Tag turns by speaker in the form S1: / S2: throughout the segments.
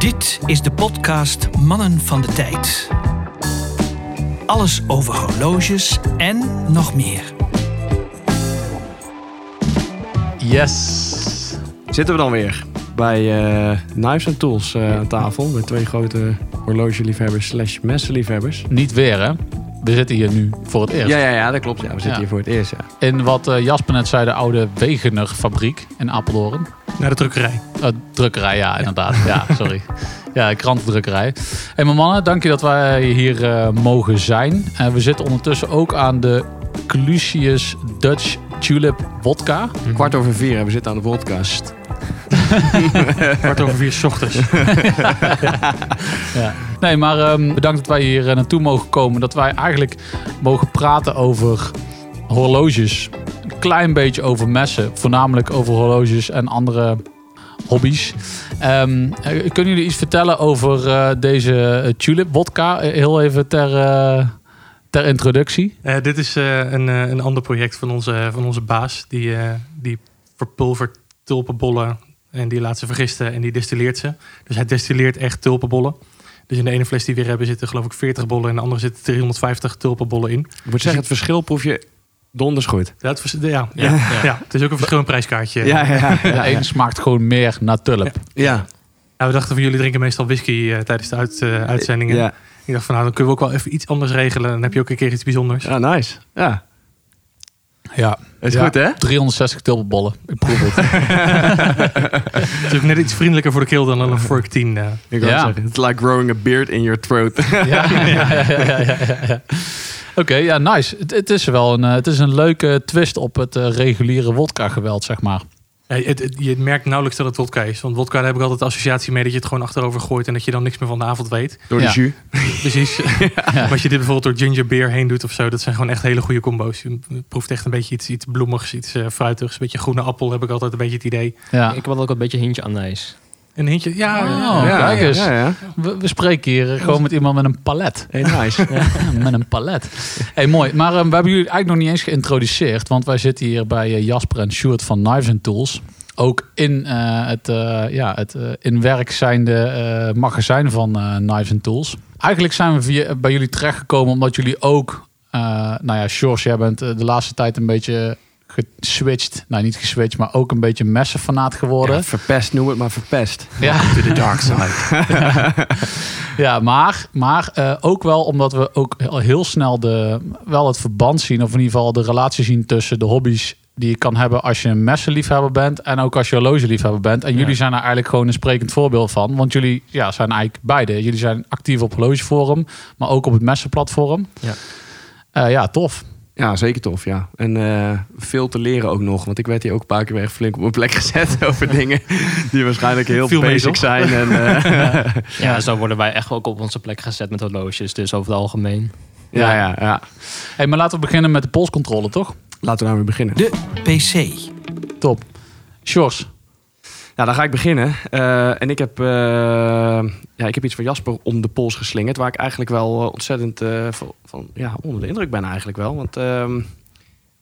S1: Dit is de podcast Mannen van de Tijd. Alles over horloges en nog meer.
S2: Yes.
S3: Zitten we dan weer bij eh Knives and Tools eh, aan tafel. Met twee grote horlogeliefhebbers slash messenliefhebbers.
S2: Niet weer, hè? We zitten hier nu voor het eerst.
S3: Ja, ja, ja, dat klopt. Ja, we zitten
S2: Ja.
S3: hier voor het eerst. Ja.
S2: In wat eh, Jasper net zei, de oude Wegener fabriek in Apeldoorn.
S4: Naar de drukkerij.
S2: Uh, drukkerij, ja, inderdaad. Ja, sorry. Ja, krantendrukkerij. Hey, mijn mannen, dank je dat wij hier eh, mogen zijn. En we zitten ondertussen ook aan de Clusius Dutch Tulip Vodka.
S3: Kwart over vier en we zitten aan de podcast.
S4: Kwart over vier 's ochtends.
S2: Ja. Nee, maar ehm, bedankt dat wij hier eh, naartoe mogen komen. Dat wij eigenlijk mogen praten over horloges. Een klein beetje over messen. Voornamelijk over horloges en andere hobby's. Ehm, eh, kunnen jullie iets vertellen over eh, deze eh, tulip vodka? Eh, Heel even ter, eh, ter introductie.
S4: Eh, dit is eh, een, eh, een ander project van onze, van onze baas. Die, eh, die verpulvert tulpenbollen en die laat ze vergisten en die destilleert ze. Dus hij destilleert echt tulpenbollen. Dus in de ene fles die we weer hebben zitten geloof ik 40 bollen. En in de andere zitten 350 tulpenbollen in.
S3: Ik moet zeggen, het verschil proef je donders goed.
S4: Ja, het, vers- ja, ja, ja. het is ook een verschillend prijskaartje.
S3: Ja, ja, ja.
S2: De ene smaakt gewoon meer naar tulp.
S3: ja.
S4: Nou, we dachten van jullie drinken meestal whisky eh, tijdens de uit, eh, uitzendingen.
S3: ja.
S4: Ik dacht van nou, dan kunnen we ook wel even iets anders regelen. Dan heb je ook een keer iets bijzonders.
S3: Ja, nice. Ja,
S2: Ja,
S3: is
S2: Ja.
S3: goed hè?
S2: 360 tulpenbollen. Ik proef het.
S4: Het is ook net iets vriendelijker voor de keel dan een Fork 10. eh.
S3: Ik wou
S2: Ja.
S3: zeggen, it's like growing a beard in your throat.
S2: Ja, ja, ja, ja, ja. Oké, ja, nice. Het, het is wel een, eh, het is een leuke twist op het eh, reguliere wodka-geweld, zeg maar.
S4: Ja, het, het- je merkt nauwelijks dat het wodka is. Want wodka daar heb ik altijd de associatie mee dat je het gewoon achterover gooit en dat je dan niks meer van de avond weet.
S3: Door de
S2: Ja.
S3: jus.
S4: Precies. Maar als je dit bijvoorbeeld door ginger beer heen doet of zo, dat zijn gewoon echt hele goede combo's. Je proeft echt een beetje iets, iets bloemigs, iets eh, fruitigs. Een beetje groene appel heb ik altijd een beetje het idee.
S2: Ja.
S5: Ik heb ook een beetje een hintje anijs.
S4: Een hintje, ja.
S2: Oh,
S3: ja,
S2: kijk eens.
S3: Ja, ja.
S2: We, we spreken hier eh, gewoon met iemand met een palet.
S3: Hey, nice.
S2: met een palet. Hey, mooi. Maar eh, we hebben jullie eigenlijk nog niet eens geïntroduceerd. Want wij zitten hier bij eh, Jasper en Sjoerd van Knives and Tools. Ook in het, het, eh, ja, het eh, in werk zijnde eh, magazijn van eh Knives and Tools. Eigenlijk zijn we via, bij jullie terechtgekomen omdat jullie ook... eh, nou ja, Sjors, jij bent eh, de laatste tijd een beetje geswitcht. Nou, niet geswitcht, maar ook een beetje messenfanaat geworden.
S3: Ja, verpest, noem het maar verpest.
S2: Ja.
S3: To the dark side.
S2: Ja, maar, maar eh, ook wel omdat we ook al heel snel de, wel het verband zien, of in ieder geval de relatie zien tussen de hobby's die je kan hebben als je een messenliefhebber bent en ook als je horlogeliefhebber bent. En jullie zijn er eigenlijk gewoon een sprekend voorbeeld van, want jullie ja, zijn eigenlijk beide. Jullie zijn actief op horlogeforum, maar ook op het messenplatform.
S5: Ja.
S2: Eh, ja, tof.
S3: Ja, zeker tof, ja. En eh, veel te leren ook nog. Want ik werd hier ook een paar keer weer flink op mijn plek gezet over dingen die waarschijnlijk heel
S4: mee,
S3: basic zijn. En, eh,
S5: Ja, zo worden wij echt ook op onze plek gezet met horloges. Dus over het algemeen.
S3: ja, ja, ja.
S2: Hey, maar laten we beginnen met de polscontrole, toch?
S3: Laten we nou weer beginnen.
S1: De PC.
S2: Top. Sjors.
S3: Nou, dan ga ik beginnen. Eh, en ik heb, eh, ja, ik heb iets van Jasper om de pols geslingerd. Waar ik eigenlijk wel eh, ontzettend van, van, ja, onder de indruk ben eigenlijk wel. Want ehm,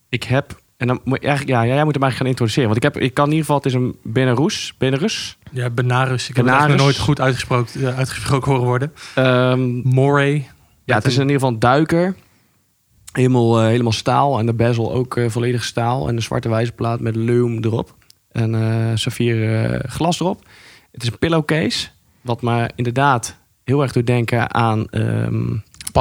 S3: ik heb... En dan moet eigenlijk, ja, jij moet hem eigenlijk gaan introduceren. Want ik, heb, ik kan in ieder geval, het is een Belarus. Belarus.
S4: Ja, Benarus. Ik heb het
S3: Benarus.
S4: nog nooit goed uitgesproken, uitgesproken horen worden.
S3: Ehm,
S4: Moray.
S3: Ja, het is in ieder geval een duiker. Helemaal, helemaal staal. En de bezel ook volledig staal. En een zwarte wijzerplaat met leum erop. En eh saffier eh, glas erop. Het is een pillowcase. Wat me inderdaad heel erg doet denken aan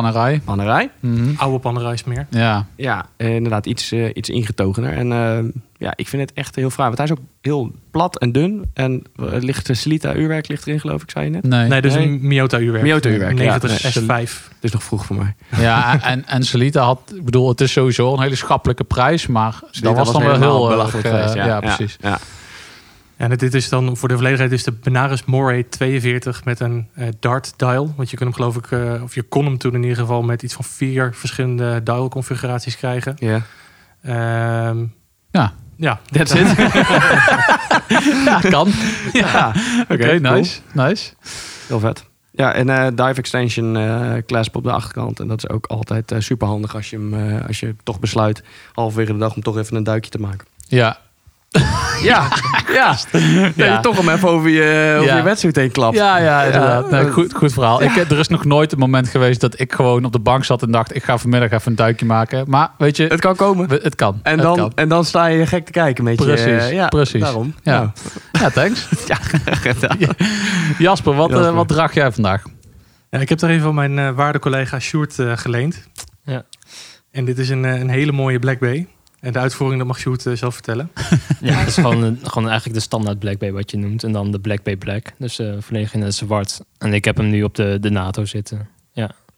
S2: Pannerij.
S3: pannerij.
S2: Mhm.
S4: Oude panerijs meer.
S2: Ja.
S3: Ja, eh, inderdaad iets, eh, iets ingetogener. En eh, ja, ik vind het echt heel fraai. Want hij is ook heel plat en dun. En het ligt de Celita uurwerk ligt erin, geloof ik, zei je net.
S2: Nee.
S4: Nee, dus
S3: Nee.
S4: een Miyota uurwerk.
S3: Miyota uurwerk, ja.
S4: 90
S3: Nee.
S4: S5.
S3: Het is nog vroeg voor mij.
S2: Ja, en, en Celita had, ik bedoel, het is sowieso een hele schappelijke prijs, maar
S3: Celita
S2: dat was dan wel heel
S3: belachelijk
S2: eh,
S3: geweest,
S2: ja, precies.
S3: Ja,
S4: En dit is dan voor de volledigheid is de Benares Moray 42 met een eh, dart dial. Want je kunt hem geloof ik, eh, of je kon hem toen in ieder geval met iets van vier verschillende dial configuraties krijgen.
S3: ja.
S4: Ehm,
S2: Ja.
S4: Ja,
S2: That's it. ja, kan. Ja, oké,
S3: cool.
S2: nice. Nice.
S3: Heel vet. Ja, en eh, dive extension eh, clasp op de achterkant. En dat is ook altijd eh, super handig als je, hem, eh, als je toch besluit halverwege de dag om toch even een duikje te maken.
S2: Ja.
S3: Ja, ja. Nee,
S2: Ja.
S3: toch om even over je, over
S2: Ja.
S3: je wedstrijd heen klapt.
S2: Ja, ja, inderdaad.
S3: Ja.
S2: Nee, goed, goed verhaal. Ik, er is nog nooit een moment geweest dat ik gewoon op de bank zat en dacht... ik ga vanmiddag even een duikje maken. Maar weet je,
S3: Het kan komen.
S2: we- het kan.
S3: En
S2: Het
S3: dan,
S2: kan.
S3: en dan sta je gek te kijken met je...
S2: Precies,
S3: ja,
S2: precies.
S3: Daarom.
S2: Ja.
S3: Nou,
S2: Ja, thanks.
S3: ja.
S2: Jasper, wat, eh, wat draag jij vandaag?
S4: Ja, ik heb er even van mijn eh waarde collega Sjoerd eh, geleend.
S5: Ja.
S4: En dit is een, eh, een hele mooie Black Bay. En de uitvoering, dat mag Sjoerd eh, zelf vertellen.
S5: Ja, het is gewoon, een- gewoon eigenlijk de standaard Black Bay wat je noemt. En dan de Black Bay Black. Dus eh volledig in het zwart. En ik heb hem nu op de, de NATO zitten.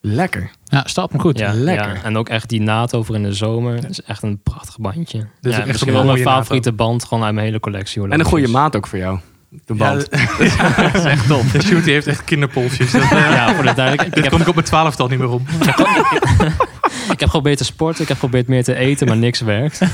S3: Lekker.
S2: Ja, staat me goed.
S5: Ja,
S3: lekker.
S5: ja. En ook echt die NATO voor in de zomer. Dat is echt een prachtig bandje.
S4: is
S5: ja,
S4: echt een
S5: wel mijn
S4: NATO.
S5: favoriete band gewoon uit mijn hele collectie.
S3: En een goede maat ook voor jou. De band.
S4: Ja, dat is echt top. Die heeft echt kinderpolsjes. Dat, eh,
S5: Ja, voor de duidelijkheid. Heb,
S4: kom ik op mijn twaalftal niet meer om.
S5: Ik heb geprobeerd te sporten. Ik heb geprobeerd meer te eten, maar niks werkt.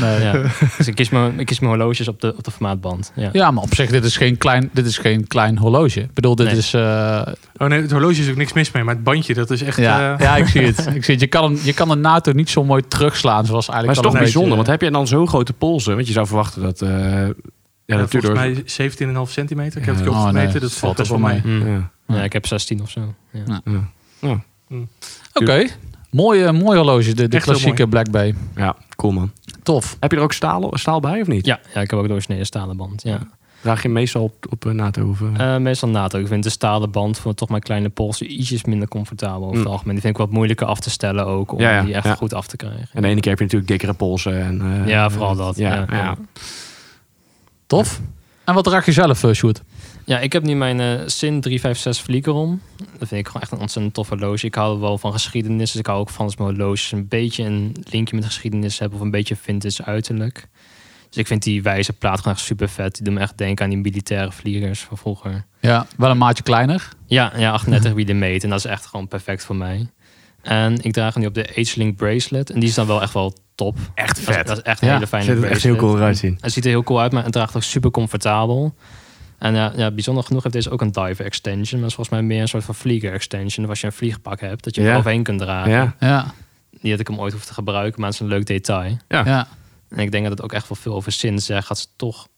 S2: Nee.
S5: Ja. Dus ik kies mijn, ik kies mijn horloges op de, op de formaatband. Ja.
S2: Ja, maar op zich, dit is geen klein, dit is geen klein horloge. Ik bedoel, dit
S5: Nee.
S2: is... eh,
S4: Oh nee, het horloge is ook niks mis mee. Maar het bandje, dat is echt...
S2: ja,
S4: eh,
S2: ja, ik zie het. Ik zie het. Je, kan hem, je kan de NATO niet zo mooi terugslaan, zoals
S3: Maar het
S2: eigenlijk
S3: is toch
S2: een
S3: bijzonder, want heb je dan zo'n grote polsen? Want je zou verwachten dat... eh ja,
S4: ja,
S3: natuurlijk.
S4: volgens mij 17,5 centimeter. Ik heb het
S3: Ja.
S2: Oh, nee,
S4: dat
S2: valt
S4: valt best wel
S2: toch
S4: mee.
S2: wel
S5: Mm.
S3: Ja.
S5: Ja, ik heb 16 of zo. Ja.
S3: Ja.
S2: Oké, mooi, mooi horloge, de, de klassieke Black Bay.
S3: ja, cool man.
S2: Tof.
S3: Heb je er ook staal, staal bij of niet?
S5: Ja, ja, ik heb ook een doorsnede stalen band. Ja.
S3: Draag je meestal op, op eh, NATO? Of, eh?
S5: Eh, meestal NATO. Ik vind de stalen band voor toch mijn kleine polsen ietsjes minder comfortabel over het
S3: Mm.
S5: algemeen. Die vind ik wat moeilijker af te stellen ook, om
S3: Ja, ja,
S5: die echt
S3: ja.
S5: goed af te krijgen.
S3: en de ene keer heb je natuurlijk dikkere polsen. En, eh,
S5: Ja, vooral dat.
S3: Ja,
S5: Ja,
S3: ja.
S5: ja.
S2: Tof. En wat draag je zelf, Sjoerd?
S5: Ja, ik heb nu mijn eh Sin 356 Vlieger om. Dat vind ik gewoon echt een ontzettend tof horloge. Ik hou wel van geschiedenis, dus ik hou ook van als mijn horloges een beetje een linkje met geschiedenis hebben of een beetje vintage uiterlijk. Dus ik vind die wijze plaat gewoon echt super vet. Die doen me echt denken aan die militaire vliegers van vroeger.
S2: Ja, wel een maatje kleiner.
S5: Ja, ja 38 mm en dat is echt gewoon perfect voor mij. En ik draag hem nu op de H-Link bracelet en die is dan wel echt wel top.
S3: Echt
S5: Dat is,
S3: vet.
S5: dat is echt
S2: Ja,
S5: een hele fijne
S3: Ziet er echt heel cool eruit zien.
S5: Het ziet er heel cool uit, maar het draagt ook super comfortabel. En ja, ja, bijzonder genoeg heeft deze ook een diver extension. Maar is volgens mij meer een soort van vlieger extension. Of als je een vliegpak hebt, dat je er overheen kunt dragen.
S3: Ja.
S2: Ja,
S5: Niet dat ik hem ooit hoef te gebruiken, maar het is een leuk detail.
S3: Ja.
S2: ja.
S5: En ik denk dat het ook echt wel veel over zin zegt. Dat ze toch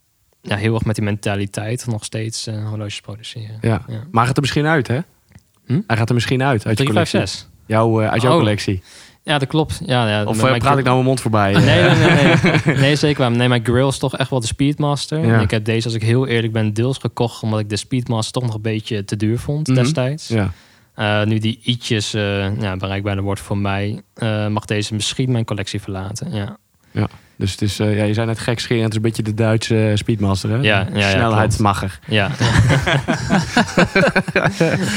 S5: ja, heel erg met die mentaliteit nog steeds eh, horloges produceren.
S3: Ja.
S5: Ja.
S3: Maar hij gaat er misschien uit, hè?
S5: Hm?
S3: Hij gaat er misschien uit uit je collectie.
S5: 356.
S3: Jouw, eh, uit jouw
S5: Oh.
S3: collectie.
S5: Ja, dat klopt. Ja, ja,
S3: Of eh, praat ik nou mijn mond voorbij? eh?
S5: Nee, nee, nee, nee. nee, zeker waar. Nee, mijn grill is toch echt wel de Speedmaster.
S3: Ja.
S5: En ik heb deze, als ik heel eerlijk ben, deels gekocht... omdat ik de Speedmaster toch nog een beetje te duur vond
S3: Mhm.
S5: destijds.
S3: Ja.
S5: Eh, nu die ietsjes eh ja, bereikbaarder wordt voor mij... mag deze misschien mijn collectie verlaten. Ja,
S3: Dus het is, eh, ja, je zei net gekscherend, het is een beetje de Duitse eh, Speedmaster, hè?
S5: Ja, ja, ja,
S3: Snelheidsmacher.
S5: ja.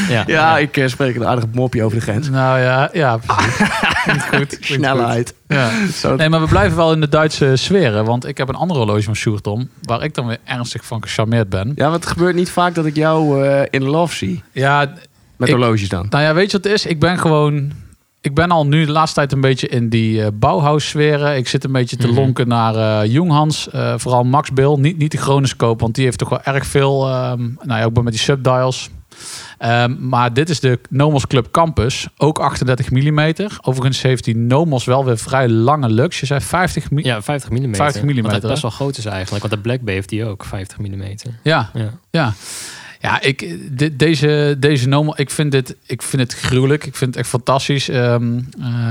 S5: ja.
S3: Ja, ik eh, spreek een aardig mopje over de grens.
S2: Nou ja, ja, precies. Goed.
S3: Snelheid.
S2: goed. Ja.
S3: Zo,
S2: Nee, maar we blijven wel in de Duitse sfeer. hè, Want ik heb een ander horloge van Sjoerd om. Waar ik dan weer ernstig van gecharmeerd ben.
S3: Ja, want het gebeurt niet vaak dat ik jou eh, in love zie.
S2: Ja,
S3: Met
S2: Ik-
S3: horloges dan.
S2: nou ja, weet je wat het is? Ik ben gewoon... Ik ben al nu de laatste tijd een beetje in die eh Bauhaus-sferen. Ik zit een beetje te
S5: Mhm.
S2: lonken naar eh Junghans. eh, vooral Max Bill. Niet, niet de chronoscoop, want die heeft toch wel erg veel... ehm, nou ja, ook met die subdials. Ehm, maar dit is de Nomos Club Campus. Ook 38 mm. Overigens heeft die Nomos wel weer vrij lange lux. Je zei 50 mm.
S5: Ja, 50 mm.
S2: 50
S5: Wat
S2: millimeter,
S5: het best wel groot is eigenlijk. Want de Black Bay heeft die ook, 50 mm.
S2: Ja,
S5: Ja.
S2: Ja, ja ik, de- deze, deze ik vind, dit, ik vind het gruwelijk. Ik vind het echt fantastisch.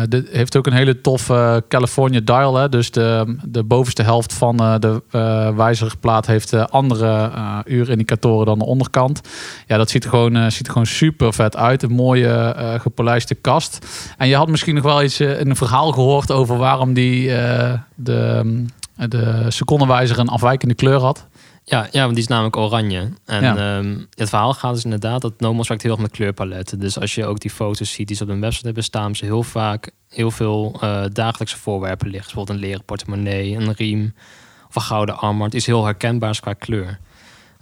S2: Dit heeft ook een hele toffe California dial. Hè? Dus de, de bovenste helft van eh, de eh wijzerplaat heeft andere uurindicatoren dan de onderkant. Ja, dat ziet er gewoon, ziet er gewoon super vet uit. Een mooie gepolijste kast. En je had misschien nog wel iets, een verhaal gehoord over waarom die de, de secondenwijzer een afwijkende kleur had.
S5: Ja, ja, want die is namelijk oranje. En
S2: Ja.
S5: ehm, het verhaal gaat dus inderdaad dat Nomos werkt heel erg met kleurpaletten. Dus als je ook die foto's ziet die ze op hun website hebben staan, ze heel vaak heel veel eh, dagelijkse voorwerpen liggen. Bijvoorbeeld een leren portemonnee, een riem of een gouden armband. Die is heel herkenbaar qua kleur.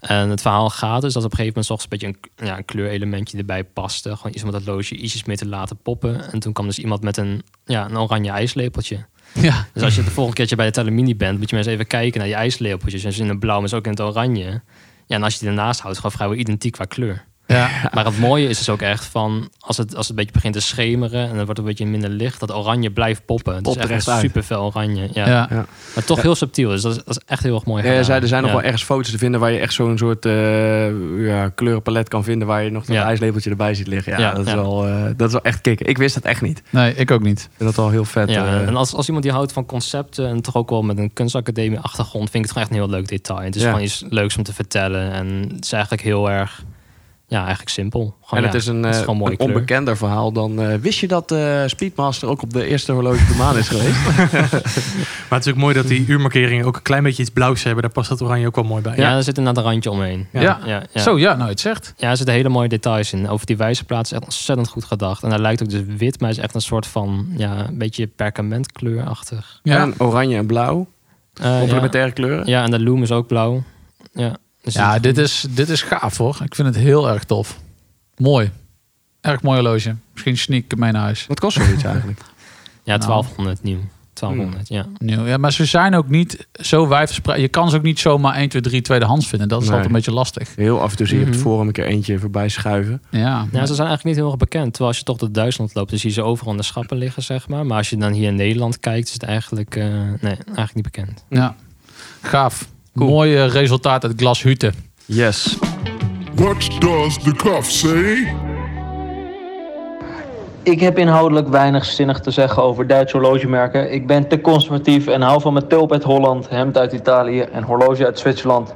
S5: En het verhaal gaat dus dat op een gegeven moment zocht een beetje een, ja, een kleurelementje erbij paste. Gewoon iets om dat loodje ietsjes meer te laten poppen. En toen kwam dus iemand met een, ja, een oranje ijslepeltje.
S2: Ja,
S5: Dus als je de volgende keertje bij de Telemini bent, moet je maar eens even kijken naar die ijslepeltjes. En ze in het blauw, maar ze ook in het oranje. Ja, en als je die ernaast houdt, is gewoon vrijwel identiek qua kleur.
S2: Ja.
S5: Maar het mooie is dus ook echt van, als het, als het een beetje begint te schemeren en het wordt een beetje minder licht, dat oranje blijft poppen. Het
S3: Popt
S5: is
S3: er
S5: echt super fel oranje. Ja.
S2: Ja.
S3: Ja.
S5: Maar toch heel subtiel, dus dat is, dat is echt heel erg mooi
S3: Ja, zei, er zijn nog wel ergens foto's te vinden waar je echt zo'n soort eh, ja, kleurenpalet kan vinden waar je nog dat
S5: Ja.
S3: ijslepeltje erbij ziet liggen. Ja,
S5: Ja,
S3: dat, is
S5: ja.
S3: wel, eh, dat is wel echt kicken. Ik wist dat echt niet. Ik
S2: Nee, ik ook niet.
S3: vind dat wel heel vet.
S5: Ja,
S3: eh.
S5: en als, als iemand die houdt van concepten en toch ook wel met een kunstacademie achtergrond, vind ik het gewoon echt een heel leuk detail. Het is
S3: Ja.
S5: gewoon iets leuks om te vertellen en het is eigenlijk heel erg, ja, eigenlijk simpel.
S3: en
S5: Gewoon,
S3: het
S5: ja,
S3: is een,
S5: het is
S3: eh, een
S5: kleur.
S3: onbekender verhaal dan... eh, wist je dat eh, Speedmaster ook op de eerste horloge de maan is geweest?
S4: Maar het is ook mooi dat die uurmarkeringen ook een klein beetje iets blauws hebben. Daar past dat oranje ook wel mooi bij.
S5: Ja, er zit inderdaad een randje omheen.
S2: Ja.
S4: Ja.
S5: Ja, ja.
S2: Zo, ja, nou, het zegt.
S5: Ja, er zitten hele mooie details in. Over die wijzerplaat is echt ontzettend goed gedacht. En hij lijkt ook dus wit, maar is echt een soort van, ja, een beetje perkamentkleurachtig.
S2: Ja.
S3: En oranje en blauw.
S5: Eh,
S3: Complementaire kleuren.
S5: ja. ja, en de loom is ook blauw. Ja, dus
S2: Ja, dit is, dit is gaaf hoor. Ik vind het heel erg tof. Mooi. Erg mooi horloge. Misschien sneak mee naar huis.
S3: Wat kost zoiets eigenlijk?
S5: Ja,
S2: Nou.
S5: 1200 nieuw. 1200, ja.
S2: Nieuw. Ja, maar ze zijn ook niet zo wijdverspreid. Je kan ze ook niet zomaar 1, 2, 3 tweedehands vinden. Dat is
S3: Nee.
S2: altijd een beetje lastig.
S3: Heel af en toe zie je op het forum een keer eentje voorbij schuiven.
S2: Ja,
S5: Ja, ze zijn eigenlijk niet heel erg bekend. Terwijl als je toch door Duitsland loopt, dan zie je ze overal in de schappen liggen, zeg maar. Maar als je dan hier in Nederland kijkt, is het eigenlijk, eh, nee, eigenlijk niet bekend.
S2: ja. gaaf.
S3: Cool.
S2: Mooi resultaat uit Glashütte.
S3: Yes.
S6: What does the cuff say?
S7: Ik heb inhoudelijk weinig zinnig te zeggen over Duitse horlogemerken. Ik ben te conservatief en hou van mijn tulp uit Holland, hemd uit Italië en horloge uit Zwitserland.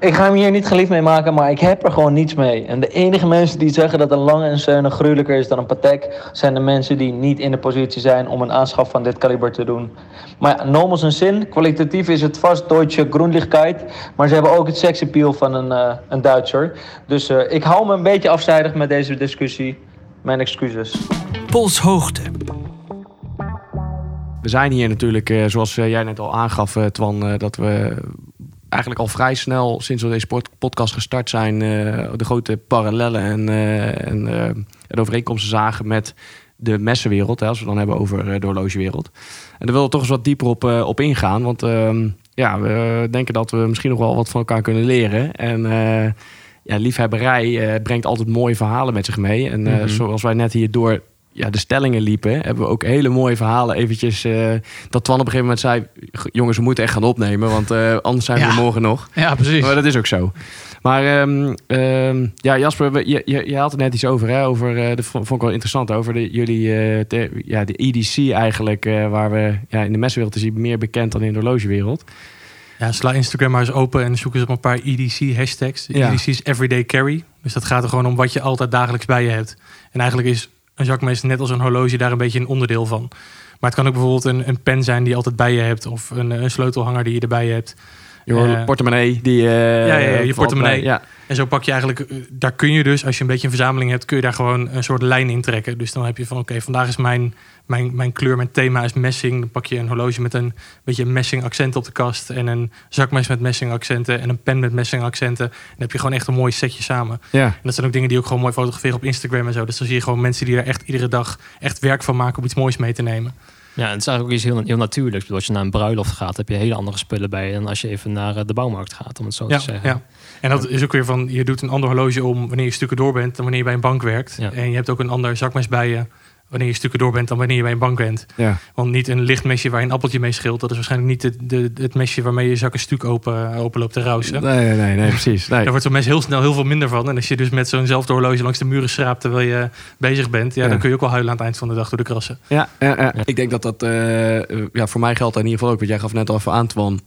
S7: Ik ga hem hier niet geliefd mee maken, maar ik heb er gewoon niets mee. En de enige mensen die zeggen dat een lange en seune gruwelijker is dan een Patek... zijn de mensen die niet in de positie zijn om een aanschaf van dit kaliber te doen. Maar ja, nomos een zin. Kwalitatief is het vast Deutsche Grundlichkeit. Maar ze hebben ook het seksappeal van een, eh, een Duitser. Dus eh, ik hou me een beetje afzijdig met deze discussie. Mijn excuses.
S1: Polshoogte.
S3: We zijn hier natuurlijk, eh, zoals jij net al aangaf, Twan, dat we eigenlijk al vrij snel sinds we deze pod- podcast gestart zijn, eh, de grote parallellen en, eh, en, en overeenkomsten zagen met de messenwereld, hè, als we dan hebben over de horlogewereld. En daar willen we toch eens wat dieper op, op ingaan, want ehm, ja, we denken dat we misschien nog wel wat van elkaar kunnen leren. En ja, liefhebberij brengt altijd mooie verhalen met zich mee. En
S5: Mhm.
S3: zoals wij net hier door ja, de stellingen liepen, hebben we ook hele mooie verhalen. Eventjes eh, dat Twan op een gegeven moment zei: Jongens, we moeten echt gaan opnemen, want eh, anders zijn we
S2: Ja.
S3: morgen nog.
S2: Ja, precies.
S3: Maar dat is ook zo. Maar ehm, ehm, ja, Jasper, we- je, je, je had er net iets over, hè? Over, eh dat vond ik wel interessant, over de, jullie, te- ja, de EDC eigenlijk, waar we ja, in de messenwereld is hij meer bekend dan in de horlogewereld.
S4: Ja, sla Instagram maar eens open en zoek eens op een paar EDC-hashtags.
S3: Ja.
S4: EDC is Everyday Carry. Dus dat gaat er gewoon om wat je altijd dagelijks bij je hebt. En eigenlijk is een zakmes net als een horloge daar een beetje een onderdeel van. Maar het kan ook bijvoorbeeld een, een pen zijn die je altijd bij je hebt. Of een, een sleutelhanger die je erbij hebt.
S3: Je hoort
S4: Eh,
S3: portemonnee, die... eh,
S4: ja, ja, je portemonnee.
S3: bij. Ja,
S4: En zo pak je eigenlijk, eh, daar kun je dus, als je een beetje een verzameling hebt, kun je daar gewoon een soort lijn in trekken. Dus dan heb je van, oké, vandaag is mijn, mijn, mijn kleur, mijn thema is messing. Dan pak je een horloge met een beetje een messing accent op de kast. En een zakmes met messing accenten. En een pen met messing accenten. Dan heb je gewoon echt een mooi setje samen.
S3: ja.
S4: En dat zijn ook dingen die ook gewoon mooi fotograferen op Instagram en zo. Dus dan zie je gewoon mensen die er echt iedere dag echt werk van maken om iets moois mee te nemen.
S5: Ja, en het is eigenlijk ook iets heel, heel natuurlijks. Bedoel, Als je naar een bruiloft gaat, heb je hele andere spullen bij je dan als je even naar eh, de bouwmarkt gaat, om het zo
S4: Ja,
S5: te zeggen.
S4: ja. En dat is ook weer van, je doet een ander horloge om wanneer je stukken door bent dan wanneer je bij een bank werkt.
S5: Ja.
S4: En je hebt ook een ander zakmes bij je wanneer je stukken door bent dan wanneer je bij een bank bent.
S3: ja.
S4: Want niet een licht mesje waar je een appeltje mee scheelt. Dat is waarschijnlijk niet de, de, het mesje waarmee je zak een stuk open, open loopt te rousen.
S3: Nee, nee, nee, nee, precies. Nee.
S4: Daar wordt zo'n mes heel snel heel veel minder van. En als je dus met zo'nzelfde horloge langs de muren schraapt terwijl je bezig bent, ja,
S3: Ja.
S4: dan kun je ook wel huilen aan het eind van de dag door de krassen.
S3: Ja, ja, ja. ik denk dat dat, eh, ja, voor mij geldt dat in ieder geval ook, want jij gaf net al even aan, Twan,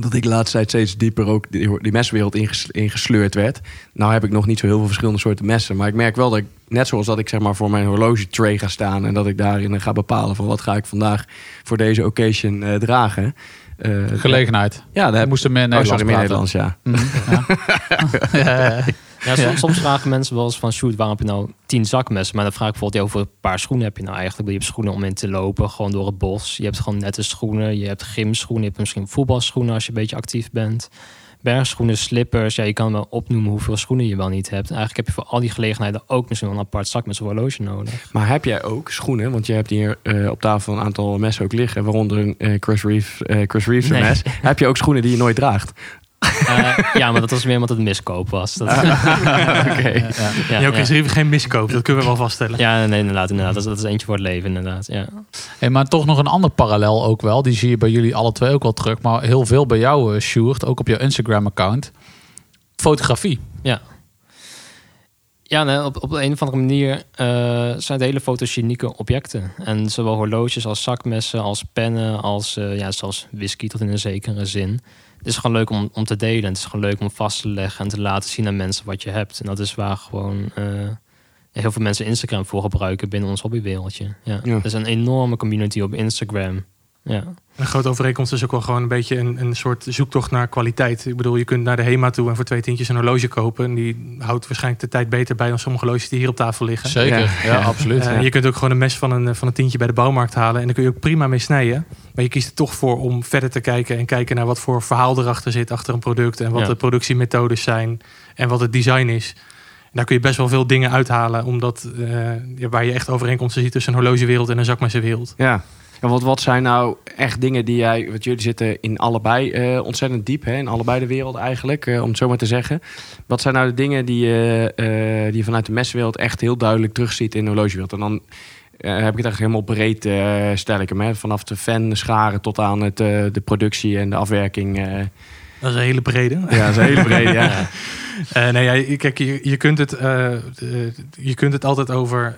S3: dat ik de laatste tijd steeds dieper ook die, die messenwereld inges- ingesleurd werd. Nou heb ik nog niet zo heel veel verschillende soorten messen, maar ik merk wel dat ik, net zoals dat ik zeg maar voor mijn horloge tray ga staan en dat ik daarin ga bepalen van wat ga ik vandaag voor deze occasion eh, dragen. Eh,
S2: Gelegenheid.
S3: Ja, daar
S2: moesten meer
S3: Oh, sorry, meer. Nederlands, ja.
S2: Mhm, ja. ja, ja,
S5: soms, soms vragen mensen wel eens van, shoot, waarom heb je nou tien zakmessen? Maar dan vraag ik bijvoorbeeld, ja, hoeveel paar schoenen heb je nou eigenlijk? Je hebt schoenen om in te lopen, gewoon door het bos. Je hebt gewoon nette schoenen, je hebt gymschoenen, je hebt misschien voetbalschoenen als je een beetje actief bent. Bergschoenen, slippers, ja, je kan wel opnoemen hoeveel schoenen je wel niet hebt. En eigenlijk heb je voor al die gelegenheden ook misschien wel een apart zakmes of horloge nodig.
S3: Maar heb jij ook schoenen? Want je hebt hier eh, op tafel een aantal messen ook liggen, waaronder een eh, Chris Reeves, eh, Chris Reeves
S5: Nee.
S3: mes. Heb je ook schoenen die je nooit draagt?
S5: Eh, ja, maar dat was meer omdat het miskoop was. Dat,
S3: Oké.
S5: ja,
S4: Jouw
S5: ja.
S4: Rief geen miskoop, dat kunnen we wel vaststellen.
S5: Ja, nee, inderdaad. inderdaad. Dat, is, dat is eentje voor het leven, inderdaad. Ja.
S2: Hey, maar toch nog een ander parallel ook wel. Die zie je bij jullie alle twee ook wel terug. Maar heel veel bij jou, eh, Sjoerd. Ook op jouw Instagram-account. Fotografie.
S5: Ja, nee, op, op een of andere manier eh, zijn het hele fotogenieke objecten. En zowel horloges als zakmessen, als pennen, als eh, ja, zelfs whisky tot in een zekere zin. Het is gewoon leuk om, om te delen. Het is gewoon leuk om vast te leggen en te laten zien aan mensen wat je hebt. En dat is waar gewoon eh, heel veel mensen Instagram voor gebruiken binnen ons hobbywereldje. Ja.
S3: Ja.
S5: Er is een enorme community op Instagram. Ja.
S4: Een grote overeenkomst is ook wel gewoon een beetje een, een soort zoektocht naar kwaliteit. Ik bedoel, je kunt naar de HEMA toe en voor twee tientjes een horloge kopen. En die houdt waarschijnlijk de tijd beter bij dan sommige horloges die hier op tafel liggen.
S2: Zeker.
S3: Ja.
S2: Ja, absoluut.
S4: Eh, Je kunt ook gewoon een mes van een, van een tientje bij de bouwmarkt halen. En daar kun je ook prima mee snijden. Maar je kiest er toch voor om verder te kijken. En kijken naar wat voor verhaal erachter zit achter een product. En wat
S5: Ja.
S4: de productiemethodes zijn. En wat het design is. En daar kun je best wel veel dingen uithalen. Omdat eh, ja, waar je echt overeenkomsten ziet tussen een horlogewereld en een zakmessenwereld.
S3: Ja. En wat, wat zijn nou echt dingen die jij... Want jullie zitten in allebei eh, ontzettend diep. Hè, in allebei de wereld eigenlijk, eh, om het zo maar te zeggen. Wat zijn nou de dingen die, eh, die je vanuit de messenwereld echt heel duidelijk terugziet in de horlogewereld? En dan heb ik het echt helemaal breed, stel ik hem. Hè, vanaf de fan scharen tot aan het, de productie en de afwerking.
S4: Dat is een hele brede.
S3: ja, dat is een hele brede, ja.
S4: Eh, nee, ja, kijk, je, je, kunt het, eh, eh, je kunt het altijd over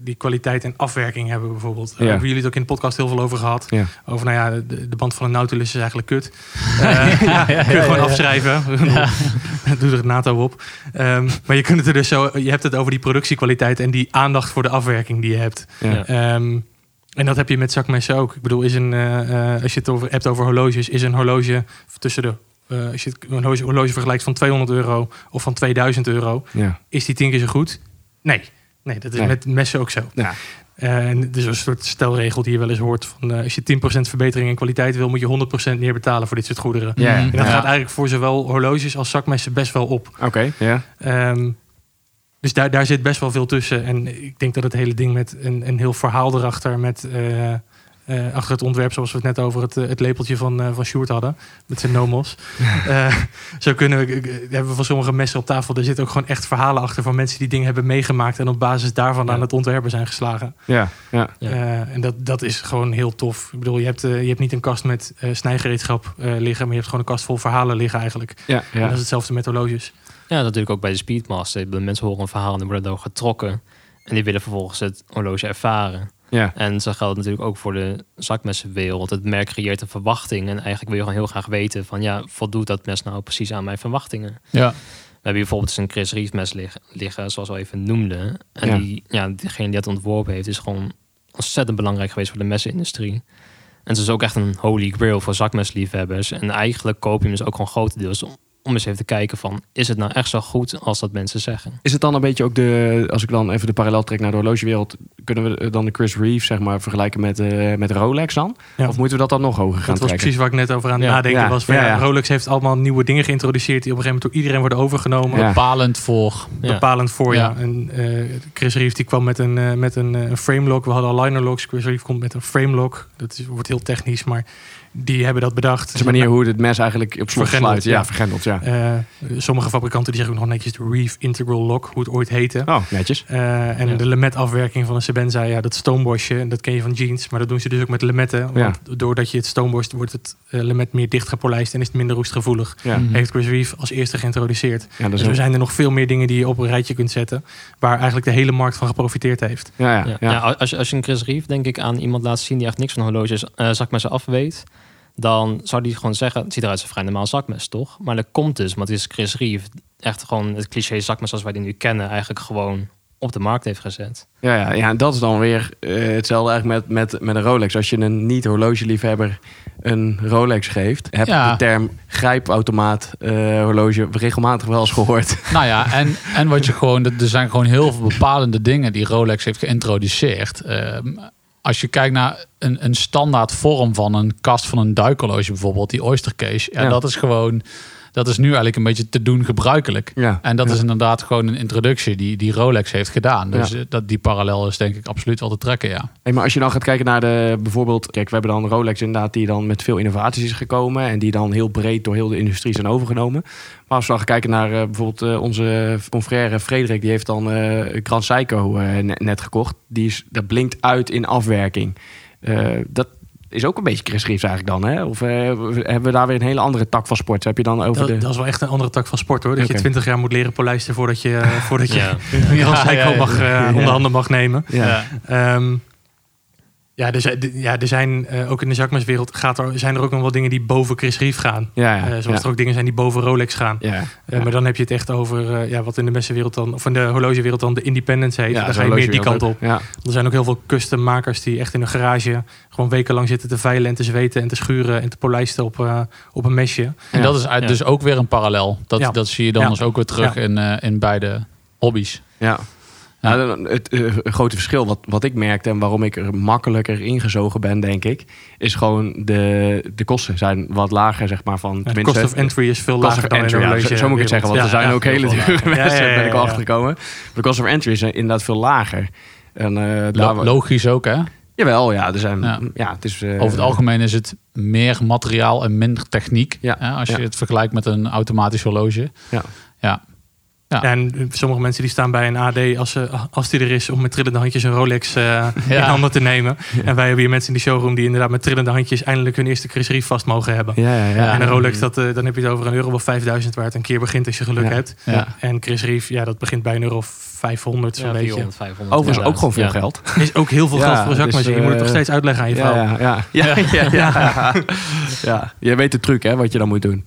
S4: die kwaliteit en afwerking hebben, bijvoorbeeld. Daar
S3: Ja.
S4: hebben jullie het ook in de podcast heel veel over gehad.
S3: Ja.
S4: Over, nou ja, de, de band van een Nautilus is eigenlijk kut. Eh, kun je gewoon afschrijven. Doe er het NATO op. Ehm, maar je kunt het er dus zo, je hebt het over die productiekwaliteit en die aandacht voor de afwerking die je hebt.
S3: Ja.
S5: Ja.
S4: Ehm, en dat heb je met zakmessen ook. Ik bedoel, is een, als je het over, hebt over horloges, is een horloge tussen de. Eh, als je het- een horloge, horloge vergelijkt van 200 euro of van 2000 euro,
S3: Ja.
S4: is die tien keer zo goed? Nee. Nee, dat is
S3: Nee.
S4: met messen ook zo.
S3: Ja.
S4: Eh, en het is een soort stelregel die je wel eens hoort. Van, eh, als je 10% verbetering in kwaliteit wil, moet je 100% meer betalen voor dit soort goederen. En dat
S2: Ja.
S4: gaat eigenlijk voor zowel horloges als zakmessen best wel op.
S3: Oké, ja.
S4: Ehm, dus daar, daar zit best wel veel tussen. En ik denk dat het hele ding met een, een heel verhaal erachter... met eh, achter het ontwerp, zoals we het net over het, eh, het lepeltje van, eh van Sjoerd hadden... met zijn nomos. Eh, zo kunnen we, hebben we van sommige messen op tafel... er zitten ook gewoon echt verhalen achter van mensen die dingen hebben meegemaakt... en op basis daarvan
S5: Ja.
S4: aan het ontwerpen zijn geslagen.
S3: Ja, ja.
S5: Ja.
S4: Eh, en dat, dat is gewoon heel tof. Ik bedoel, je hebt, je hebt niet een kast met eh, snijgereedschap liggen... maar je hebt gewoon een kast vol verhalen liggen eigenlijk.
S3: ja,
S4: En
S3: ja.
S4: dat is hetzelfde met horloges.
S5: Ja, natuurlijk ook bij de Speedmaster. Mensen horen een verhaal en die worden door getrokken. En die willen vervolgens het horloge ervaren.
S3: Ja.
S5: En zo geldt natuurlijk ook voor de zakmessenwereld. Het merk creëert een verwachting. En eigenlijk wil je gewoon heel graag weten van... ja, voldoet dat mes nou precies aan mijn verwachtingen?
S2: Ja.
S5: We hebben hier bijvoorbeeld eens een Chris Reeve mes liggen, liggen, zoals we al even noemden. En
S3: Ja.
S5: die, ja, diegene die het ontworpen heeft, is gewoon ontzettend belangrijk geweest voor de messenindustrie. En het is ook echt een holy grail voor zakmesliefhebbers. En eigenlijk koop je hem dus ook gewoon grotendeels om, eens even te kijken van... is het nou echt zo goed als dat mensen zeggen?
S3: Is het dan een beetje ook de, als ik dan even de parallel trek naar de horlogewereld, kunnen we dan de Chris Reeve zeg maar vergelijken met, eh, met Rolex dan?
S4: Ja.
S3: Of moeten we dat dan nog hoger gaan
S4: Dat was
S3: trekken?
S4: precies waar ik net over aan het
S5: Ja.
S4: nadenken
S3: Ja.
S4: was. Van,
S3: Ja,
S4: ja,
S3: ja.
S4: Rolex heeft allemaal nieuwe dingen geïntroduceerd... die op een gegeven moment door iedereen worden overgenomen.
S3: Ja.
S2: Bepalend voor.
S5: Ja.
S4: Bepalend voor, ja.
S2: Ja.
S4: En eh, Chris Reeve die kwam met een, eh, met een, een frame lock. We hadden al liner locks. Chris Reeve komt met een frame lock. Dat is, wordt heel technisch, maar die hebben dat bedacht.
S3: Dat is de manier hoe het mes eigenlijk op slot
S4: Vergrendeld,
S3: sluit. Ja,
S4: ja.
S3: vergrendeld, ja.
S4: Eh, sommige fabrikanten die zeggen ook nog netjes de Reeve Integral Lock, hoe het ooit heette.
S3: Oh, netjes.
S4: Eh, en
S5: Ja.
S4: de lemet afwerking van een Sebenza, ja, dat stoombosje, en dat ken je van jeans, maar dat doen ze dus ook met lemetten. Want doordat je het stoomborst, wordt het eh, lemet meer dicht gepolijst en is het minder roestgevoelig.
S3: Ja,
S2: Mhm.
S4: Heeft Chris Reeve als eerste geïntroduceerd.
S3: ja,
S4: Dus er
S3: ook-
S4: zijn er nog veel meer dingen die je op een rijtje kunt zetten, waar eigenlijk de hele markt van geprofiteerd heeft.
S3: ja, ja,
S5: Ja,
S3: ja.
S5: ja, als, je, als je een Chris Reeve, denk ik, aan iemand laat zien die echt niks van horloges, eh zakmessen af weet, dan zou die gewoon zeggen, het ziet eruit als een vrij normaal zakmes, toch? Maar dat komt dus, want het is Chris Reeve echt gewoon het cliché zakmes zoals wij die nu kennen, eigenlijk gewoon op de markt heeft gezet.
S3: Ja, ja, ja, en dat is dan weer eh, hetzelfde eigenlijk met, met, met een Rolex. Als je een niet-horlogeliefhebber een Rolex geeft, heb je
S2: Ja.
S3: de term grijpautomaat eh, horloge regelmatig wel eens gehoord.
S2: Nou ja, en, en wat je gewoon, er zijn gewoon heel veel bepalende dingen die Rolex heeft geïntroduceerd. Ehm, als je kijkt naar een, een standaard vorm van een kast van een duikhorloge bijvoorbeeld, die Oyster Case, ja,
S3: Ja.
S2: dat is gewoon, dat is nu eigenlijk een beetje te doen gebruikelijk.
S3: Ja.
S2: En dat
S3: Ja.
S2: is inderdaad gewoon een introductie die, die Rolex heeft gedaan. Dus eh, dat, die parallel is denk ik absoluut wel te trekken, ja.
S3: Hey, maar als je dan gaat kijken naar de bijvoorbeeld, kijk, we hebben dan Rolex inderdaad die dan met veel innovaties is gekomen en die dan heel breed door heel de industrie zijn overgenomen. Maar als we dan gaan kijken naar eh, bijvoorbeeld eh, onze confrère Frederik, die heeft dan eh Grand Seiko net, net gekocht. Die is, dat blinkt uit in afwerking. Eh, dat is ook een beetje Chris Reeves eigenlijk dan, hè? Of eh, hebben we daar weer een hele andere tak van sport? Heb je dan over
S4: Dat,
S3: de...
S4: dat is wel echt een andere tak van sport hoor. Dat je 20 jaar moet leren polijsten voordat je, eh, voordat je
S5: Ja.
S2: ja, ja.
S4: mag, eh,
S3: Ja.
S4: onder handen mag nemen.
S3: ja.
S4: Ehm, ja, er zijn, ja, er zijn eh, ook in de zakmeswereld gaat er, zijn er ook nog wel dingen die boven Chris Reeve gaan.
S3: Ja, ja,
S4: Eh, zoals
S3: ja.
S4: er ook dingen zijn die boven Rolex gaan.
S3: Ja,
S4: Eh, maar dan heb je het echt over eh, ja, wat in de messenwereld dan, of in de horlogewereld dan de independence heet.
S3: Ja,
S4: Daar ga je meer die kant op. Er zijn ook heel veel custommakers die echt in hun garage gewoon wekenlang zitten te veilen en te zweten en te schuren en te polijsten op, eh, op een mesje.
S2: En
S3: Ja.
S2: dat is uit-
S5: Ja.
S2: dus ook weer een parallel. Dat,
S4: Ja.
S2: dat zie je dan
S4: Ja.
S2: dus ook weer terug
S4: Ja.
S2: in, eh, in beide hobby's.
S3: Ja. Nou, dan- het eh, grote verschil wat, wat ik merkte en waarom ik er makkelijker ingezogen ben, denk ik, is gewoon de, de kosten zijn wat lager, zeg maar. Van,
S4: Ja, de cost of entry is veel lager dan in
S3: entry, ja,
S4: horloge
S3: zo, zo moet ik het zeggen, want er zijn
S4: Ja,
S3: ook hele
S4: veel
S3: dure mensen,
S4: Ja, ja, ja,
S3: ben ik al
S4: ja.
S3: achtergekomen. De cost of entry is inderdaad veel lager. En, eh,
S2: Lo-
S3: daar,
S2: logisch ook, hè?
S3: jawel, ja, er zijn,
S2: Ja.
S3: ja. het is... eh,
S2: Over het algemeen is het meer materiaal en minder techniek.
S3: Ja.
S2: Hè, als je
S3: Ja.
S2: het vergelijkt met een automatisch horloge.
S3: Ja.
S2: Ja.
S4: Ja, en sommige mensen die staan bij een AD als, ze, als die er is om met trillende handjes een Rolex eh, in handen te nemen. En wij hebben hier mensen in die showroom die inderdaad met trillende handjes eindelijk hun eerste Chris Reeve vast mogen hebben.
S3: Ja, ja, ja.
S2: Ja.
S4: En een Rolex, dat, eh, dan heb je het over een euro of 5000 waar het een keer begint als je geluk
S3: Ja.
S4: hebt.
S2: Ja.
S4: En Chris Reeve, ja, dat begint bij een euro of 500 zo'n
S5: Ja,
S4: beetje.
S5: 400, 500.
S3: Overigens
S5: ja.
S3: ook gewoon veel
S5: Ja.
S3: geld.
S4: Is ook heel veel
S3: Ja,
S4: geld voor een
S3: dus,
S4: zakmesje. je moet het toch
S3: eh,
S4: steeds uitleggen aan je vrouw.
S3: Ja, ja, ja. ja, ja, ja. Ja. Je weet de truc, hè, wat je dan moet doen.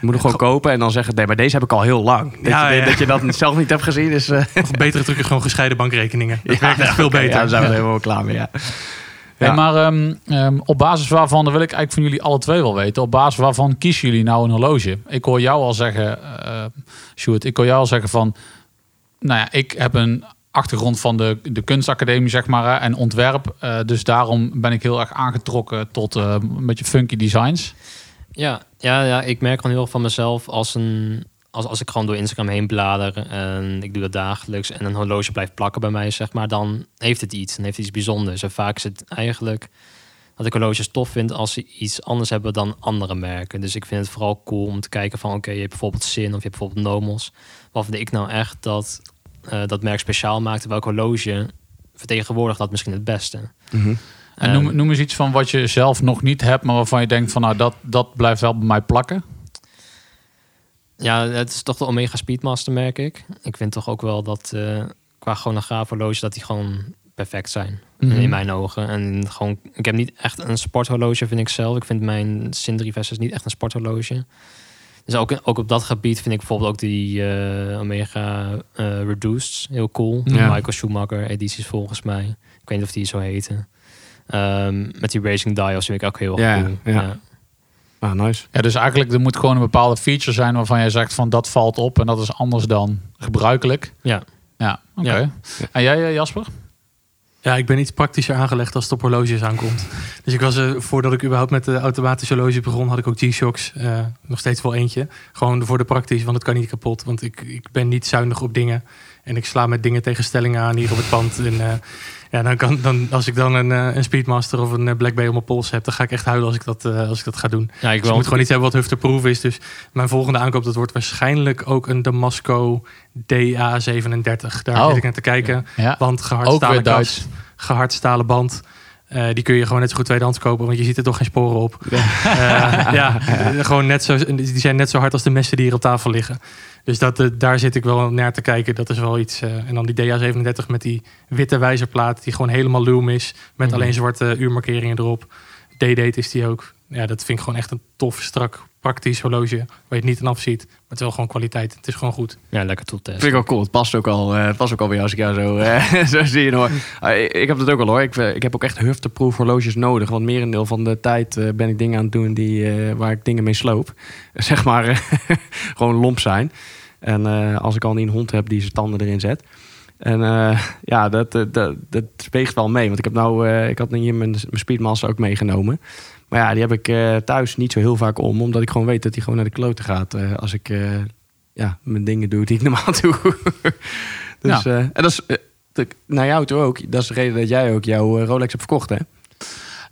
S3: Je moet hem gewoon kopen en dan zeggen, nee, maar deze heb ik al heel lang. Dat,
S4: Ja,
S3: je,
S4: ja.
S3: dat je dat zelf niet hebt gezien is... eh,
S4: Of een betere truc is gewoon gescheiden bankrekeningen. Dat werkt echt veel beter.
S3: Ja, daar zijn we er helemaal klaar mee, ja.
S2: Hey,
S3: Ja.
S2: maar ehm, ehm, op basis waarvan, dat wil ik eigenlijk van jullie alle twee wel weten. Op basis waarvan kiezen jullie nou een horloge? Ik hoor jou al zeggen, eh Sjoerd, ik hoor jou al zeggen van... Nou ja, ik heb een achtergrond van de, de kunstacademie, zeg maar, en ontwerp. Eh, dus daarom ben ik heel erg aangetrokken tot eh, een beetje funky designs.
S5: Ja, ja, ja, ik merk gewoon heel erg van mezelf als een. Als, als ik gewoon door Instagram heen blader en ik doe dat dagelijks en een horloge blijft plakken bij mij, zeg maar, dan heeft het iets. Dan heeft het iets bijzonders. En vaak is het eigenlijk dat ik horloges tof vind als ze iets anders hebben dan andere merken. Dus ik vind het vooral cool om te kijken van, oké, je hebt bijvoorbeeld Sin of je hebt bijvoorbeeld Nomos. Wat vind ik nou echt dat eh, dat merk speciaal maakt? Welk horloge vertegenwoordigt dat misschien het beste?
S3: Mhm.
S2: En
S5: Ehm,
S2: noem, noem eens iets van wat je zelf nog niet hebt, maar waarvan je denkt van nou dat, dat blijft wel bij mij plakken.
S5: Ja, het is toch de Omega Speedmaster, merk ik. Ik vind toch ook wel dat eh, qua chronograaf horloge dat die gewoon perfect zijn.
S2: Mhm.
S5: In mijn ogen. En gewoon, ik heb niet echt een sporthorloge, vind ik zelf. Ik vind mijn Sindri Vestas niet echt een sporthorloge. Dus ook, ook op dat gebied vind ik bijvoorbeeld ook die eh, Omega eh, Reduced heel cool.
S3: Ja.
S5: Michael Schumacher edities volgens mij. Ik weet niet of die zo heten. Ehm, met die Racing Dials vind ik ook heel
S3: Ja,
S5: cool.
S3: ja. Ah, nice.
S2: Ja, dus eigenlijk er moet gewoon een bepaalde feature zijn waarvan jij zegt van dat valt op en dat is anders dan gebruikelijk.
S5: Ja.
S2: Ja, oké.
S5: Ja.
S2: En jij eh, Jasper?
S4: Ja, ik ben iets praktischer aangelegd als het op horloges aankomt. Dus ik was, eh, voordat ik überhaupt met de automatische horloge begon, had ik ook G-Shocks. eh, nog steeds wel eentje. Gewoon voor de praktisch, want het kan niet kapot. Want ik, ik ben niet zuinig op dingen. En ik sla met dingen tegen stellingen aan hier op het pand. En eh, ja, dan kan, dan, als ik dan een, eh, een Speedmaster of een eh, Black Bay op mijn pols heb, dan ga ik echt huilen als ik dat, eh, als ik dat ga doen.
S5: Ja, ik
S4: Dus je
S5: wil
S4: moet gewoon iets hebben wat hufterproof is. Dus mijn volgende aankoop, dat wordt waarschijnlijk ook een Damasco DA37. Daar
S2: Oh.
S4: zit ik naar te kijken.
S2: Ja,
S4: Want gehard
S2: ook
S4: stalen
S2: weer
S4: kast
S2: Duits.
S4: gehard stalen band. Die kun je gewoon net zo goed tweedehands kopen, want je ziet er toch geen sporen op. Ja, eh, gewoon net zo, die zijn net zo hard als de messen die hier op tafel liggen. Dus dat, eh, daar zit ik wel naar te kijken. Dat is wel iets. eh, en dan die DA37 met die witte wijzerplaat, die gewoon helemaal luw is. Met
S5: Mhm.
S4: alleen zwarte uurmarkeringen erop. D-date is die ook. Ja, dat vind ik gewoon echt een tof, strak, praktisch horloge. Waar je het niet aan afziet. Maar het is wel gewoon kwaliteit. Het is gewoon goed.
S5: Ja, lekker toetest.
S3: Vind ik ook cool. Het past ook al, eh, het past ook al bij jou als ik jou zo, eh, zo zie hoor. Ah, ik, ik heb dat ook al hoor. Ik, eh, ik heb ook echt hufteproof horloges nodig. Want merendeel van de tijd eh, ben ik dingen aan het doen die, eh, waar ik dingen mee sloop. Zeg maar eh, gewoon lomp zijn. En eh, als ik al niet een hond heb die zijn tanden erin zet. En eh, ja, dat, eh, dat, dat weegt wel mee. Want ik heb nou, ik had hier mijn, mijn Speedmaster ook meegenomen. Maar ja, die heb ik thuis niet zo heel vaak om. Omdat ik gewoon weet dat die gewoon naar de kloten gaat. als ik ja, mijn dingen doe die ik normaal doe. dus, en dat is naar jou toe ook. Dat is de reden dat jij ook jouw Rolex hebt verkocht, hè?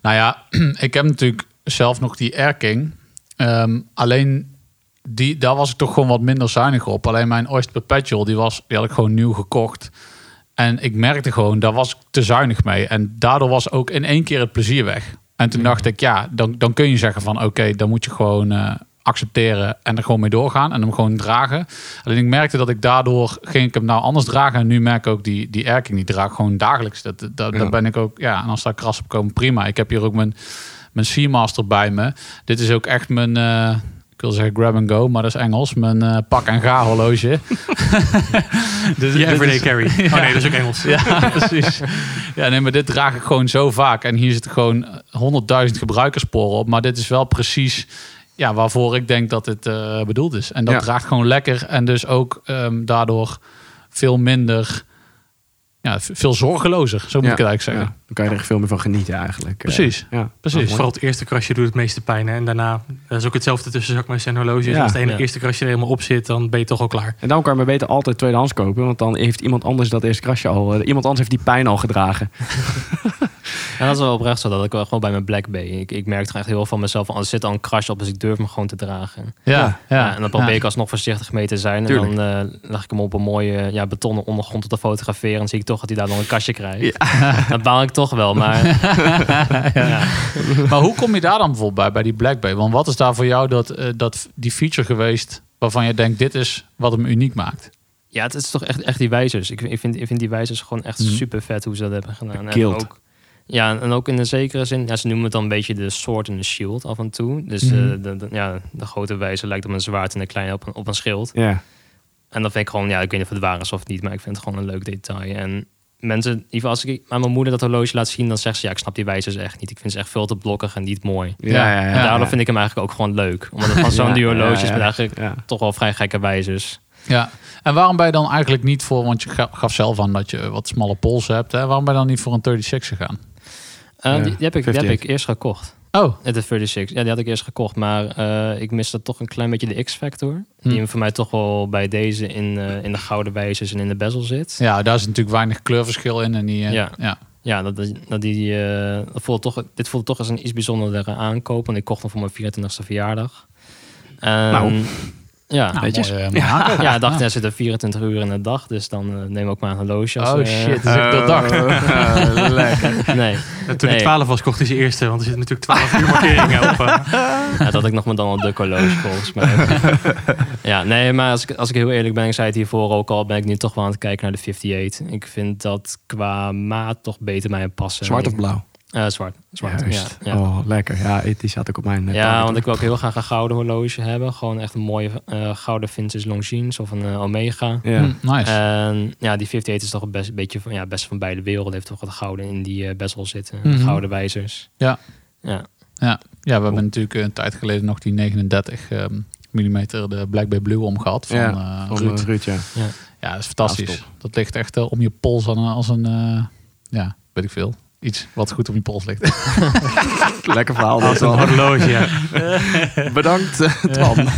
S2: Nou ja, ik heb natuurlijk zelf nog die Air King. Ehm, alleen die, daar was ik toch gewoon wat minder zuinig op. Alleen mijn Oyster Perpetual, die, was, die had ik gewoon nieuw gekocht. En ik merkte gewoon, daar was ik te zuinig mee. En daardoor was ook in één keer het plezier weg. En toen dacht ik, ja, dan, dan kun je zeggen van... oké, dan moet je gewoon eh, accepteren en er gewoon mee doorgaan. En hem gewoon dragen. Alleen ik merkte dat ik daardoor... ging ik hem nou anders dragen. En nu merk ik ook die, die Air King, die draag gewoon dagelijks. Dat, dat,
S3: Ja.
S2: Ben ik ook, ja, en als daar kras op komen, prima. Ik heb hier ook mijn, mijn Seamaster bij me. Dit is ook echt mijn... eh, ik wil zeggen grab and go, maar dat is Engels. Mijn eh, pak en ga horloge. dus,
S4: everyday
S2: is-
S4: carry. Oh nee, dat is ook Engels.
S2: ja, precies. Ja, nee, maar dit draag ik gewoon zo vaak. En hier zitten gewoon honderdduizend gebruikersporen op. Maar dit is wel precies ja, waarvoor ik denk dat het eh, bedoeld is. En dat
S3: Ja.
S2: draagt gewoon lekker. En dus ook ehm, daardoor veel minder... Ja, veel zorgelozer, zo moet ik het eigenlijk zeggen.
S3: Ja, dan kan je er echt veel meer van genieten eigenlijk. Eh,
S2: Precies.
S3: ja,
S2: Precies.
S3: mooi.
S4: Vooral het eerste krasje doet het meeste pijn. Hè? En daarna, dat is ook hetzelfde tussen zakmes en horloges.
S3: Ja.
S4: Als het ene
S5: Ja.
S4: eerste krasje er helemaal op zit, dan ben je toch al klaar.
S3: En daarom kan je maar beter altijd tweedehands kopen. Want dan heeft iemand anders dat eerste krasje al... eh, iemand anders heeft die pijn al gedragen.
S5: En dat is wel oprecht zo, dat ik wel gewoon bij mijn Black Bay. Ik, ik merk toch echt heel veel van mezelf van, er zit al een krasje op, dus ik durf hem gewoon te dragen.
S2: Ja,
S3: Ja.
S2: ja,
S5: Ja, en dan probeer
S2: ja.
S5: ik alsnog voorzichtig mee te zijn. En dan eh, leg ik hem op een mooie ja, betonnen ondergrond om te fotograferen. En zie ik toch dat hij daar nog een kastje krijgt. Dat baal ik toch wel, maar ja.
S2: Maar hoe kom je daar dan bijvoorbeeld bij, bij die Black Bay? Want wat is daar voor jou dat, eh, dat, die feature geweest waarvan je denkt, dit is wat hem uniek maakt?
S5: ja, het is toch echt, echt die wijzers. Ik, ik, vind, ik vind die wijzers gewoon echt
S2: Mhm.
S5: super vet hoe ze dat hebben gedaan. En ook, ja, en ook in de zekere zin, ja, ze noemen het dan een beetje de sword en de shield af en toe. Dus
S2: Mhm.
S5: eh, de, de- ja, de grote wijzer lijkt op een zwaard en de kleine op een, op een schild.
S3: Ja.
S5: En dat vind ik gewoon, ja, ik weet niet of het waar is of niet, maar ik vind het gewoon een leuk detail. En mensen, in ieder geval als ik aan mijn moeder dat horloge laat zien, dan zegt ze, ja, ik snap die wijzers echt niet. Ik vind ze echt veel te blokkig en niet mooi.
S3: Ja, ja, ja,
S5: en
S3: ja.
S5: vind ik hem eigenlijk ook gewoon leuk. Omdat het van zo'n
S3: Ja,
S5: duur
S3: ja.
S5: met eigenlijk
S3: Ja.
S5: toch wel vrij gekke wijzers.
S2: Ja, en waarom ben je dan eigenlijk niet voor, want je ga- gaf zelf aan dat je wat smalle pols hebt, hè? waarom ben je dan niet voor een 36 gegaan?
S5: Eh,
S3: Ja,
S5: die, die heb ik, die heb
S3: 58.
S5: ik eerst gekocht.
S2: Oh,
S5: Het de 36, ja, die had ik eerst gekocht. Maar eh, ik miste toch een klein beetje de X-factor. Die
S2: Hm.
S5: hem voor mij toch wel bij deze in, eh, in de gouden wijzers en in de bezel zit.
S2: ja, daar is natuurlijk weinig kleurverschil in. En die, eh,
S5: Ja.
S2: ja.
S5: Ja, dat, dat, dat die, dat voelde toch, dit voelde toch als een iets bijzonderdere aankoop. Want ik kocht hem voor mijn 24e verjaardag.
S3: Nou.
S5: Ja.
S2: Nou, eh, mooi aankoop.
S5: ja, ik dacht, er zitten 24 uur in de dag. Dus dan eh, neem ook maar een horloge. als,
S2: Oh
S5: eh,
S2: shit, dus ik dat dacht.
S3: Oh, lekker.
S5: Nee,
S4: En toen
S5: Nee.
S4: hij 12 was, kocht hij zijn eerste. Want er zitten natuurlijk 12 uur markeringen op.
S5: ja, dat ik nog met Donald Duck horloge volgens mij. ja, nee, maar als ik, als ik heel eerlijk ben, ik zei het hiervoor ook al, ben ik nu toch wel aan het kijken naar de 58. Ik vind dat qua maat toch beter bij hem passen.
S3: Zwart of blauw?
S5: Eh, zwart. zwart ja,
S3: Juist.
S5: ja.
S3: Oh, lekker. Ja, die zat ook op mijn... eh,
S5: Ja, want ik wil ook heel graag een gouden horloge hebben. Gewoon echt een mooie eh, gouden vintage Longines of een Omega.
S3: Ja.
S2: Hm, nice.
S5: En ja, die 58 is toch een best, beetje van, ja, best van beide werelden. Heeft toch wat gouden in die eh, bezel zitten.
S2: Mhm.
S5: Gouden wijzers.
S2: Ja.
S5: Ja.
S2: ja, we hebben natuurlijk een tijd geleden nog die 39 ehm millimeter de Black Bay Blue omgehad van
S3: Ja, Van
S2: Ruud.
S3: eh, Ruud, ja.
S2: Ja, dat is fantastisch.
S3: Ja, dat
S2: ligt echt om je pols aan, een- als een, eh, ja, weet ik veel. Iets wat goed op je pols ligt.
S3: Lekker verhaal.
S4: Een horloge, ja.
S3: Bedankt, eh, Twan.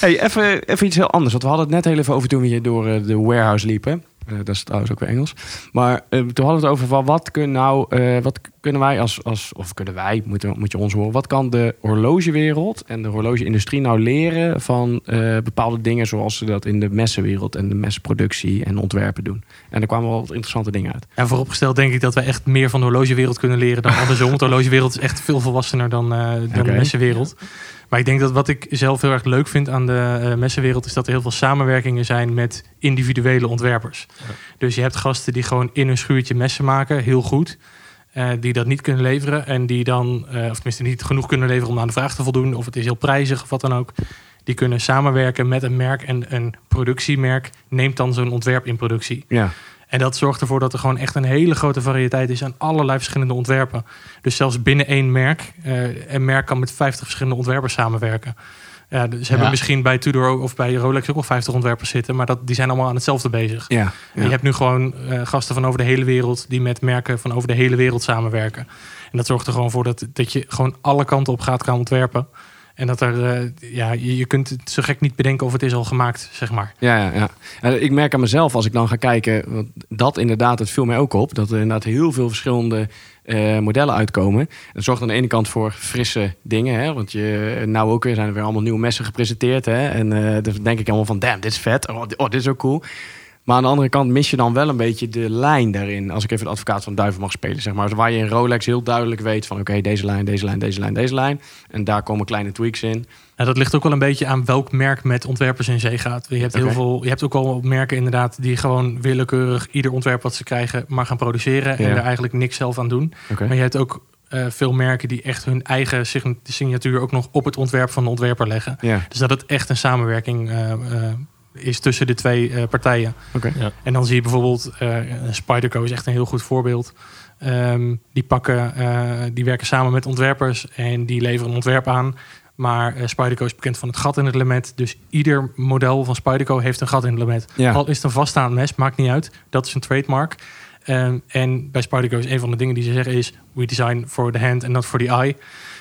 S3: Hey, even, even iets heel anders. Want we hadden het net heel even over toen we hier door eh, de warehouse liepen. Eh, dat is trouwens ook weer Engels. Maar eh, toen hadden we het over van wat, kun nou, eh, wat kunnen wij als, als of kunnen wij, moet, moet je ons horen, wat kan de horlogewereld en de horlogeindustrie nou leren van bepaalde dingen zoals ze dat in de messenwereld en de messenproductie en ontwerpen doen. En er kwamen wel wat interessante dingen uit.
S4: En vooropgesteld denk ik dat we echt meer van de horlogewereld kunnen leren dan andersom. Want de horlogewereld is echt veel volwassener dan, dan de messenwereld. Maar ik denk dat wat ik zelf heel erg leuk vind aan de eh, messenwereld... is dat er heel veel samenwerkingen zijn met individuele ontwerpers. Dus je hebt gasten die gewoon in een schuurtje messen maken, heel goed. eh, die dat niet kunnen leveren. En die dan, eh, of tenminste niet genoeg kunnen leveren om aan de vraag te voldoen. Of het is heel prijzig of wat dan ook. Die kunnen samenwerken met een merk. En een productiemerk neemt dan zo'n ontwerp in productie.
S3: Ja,
S4: En dat zorgt ervoor dat er gewoon echt een hele grote variëteit is aan allerlei verschillende ontwerpen. Dus zelfs binnen één merk, eh een merk kan met 50 verschillende ontwerpers samenwerken. Ja, dus ze hebben
S2: Ja. misschien
S4: bij Tudor of bij Rolex ook al 50 ontwerpers zitten, maar dat, die zijn allemaal aan hetzelfde bezig.
S3: ja,
S4: En
S3: ja.
S4: je hebt nu gewoon eh, gasten van over de hele wereld die met merken van over de hele wereld samenwerken. En dat zorgt er gewoon voor dat, dat je gewoon alle kanten op gaat gaan ontwerpen. En dat er, eh, ja, je, je kunt het zo gek niet bedenken of het is al gemaakt, zeg maar.
S3: Ja, ja, ja. Ik merk aan mezelf als ik dan ga kijken, dat inderdaad, het viel mij ook op, dat er inderdaad heel veel verschillende eh, modellen uitkomen. Dat zorgt aan de ene kant voor frisse dingen, hè, want je, nou ook weer zijn er weer allemaal nieuwe messen gepresenteerd, hè, en eh dan denk ik allemaal van, damn, dit is vet, oh, dit- oh, dit is ook cool. Maar aan de andere kant mis je dan wel een beetje de lijn daarin. Als ik even de advocaat van duivel mag spelen, zeg maar. Dus waar je in Rolex heel duidelijk weet van... oké, deze lijn, deze lijn, deze lijn, deze lijn. En daar komen kleine tweaks in.
S4: Dat ligt ook wel een beetje aan welk merk met ontwerpers in zee gaat. Je hebt, heel veel, je hebt ook al merken inderdaad die gewoon willekeurig ieder ontwerp wat ze krijgen maar gaan produceren. En
S3: Ja.
S4: er eigenlijk niks zelf aan doen. Maar je hebt ook eh, veel merken die echt hun eigen sign- signatuur ook nog op het ontwerp van de ontwerper leggen.
S3: Ja,
S4: Dus dat het echt een samenwerking eh, eh, is tussen de twee eh, partijen.
S3: oké.
S4: En dan zie je bijvoorbeeld, eh Spyderco is echt een heel goed voorbeeld. Ehm, die pakken, eh, die werken samen met ontwerpers en die leveren een ontwerp aan. Maar eh Spyderco is bekend van het gat in het lemet. Dus ieder model van Spyderco heeft een gat in het lemet.
S3: Ja.
S4: Al is het een vaststaand mes, maakt niet uit. Dat is een trademark. Ehm, en bij Spyderco is een van de dingen die ze zeggen is... we design for the hand and not for the eye.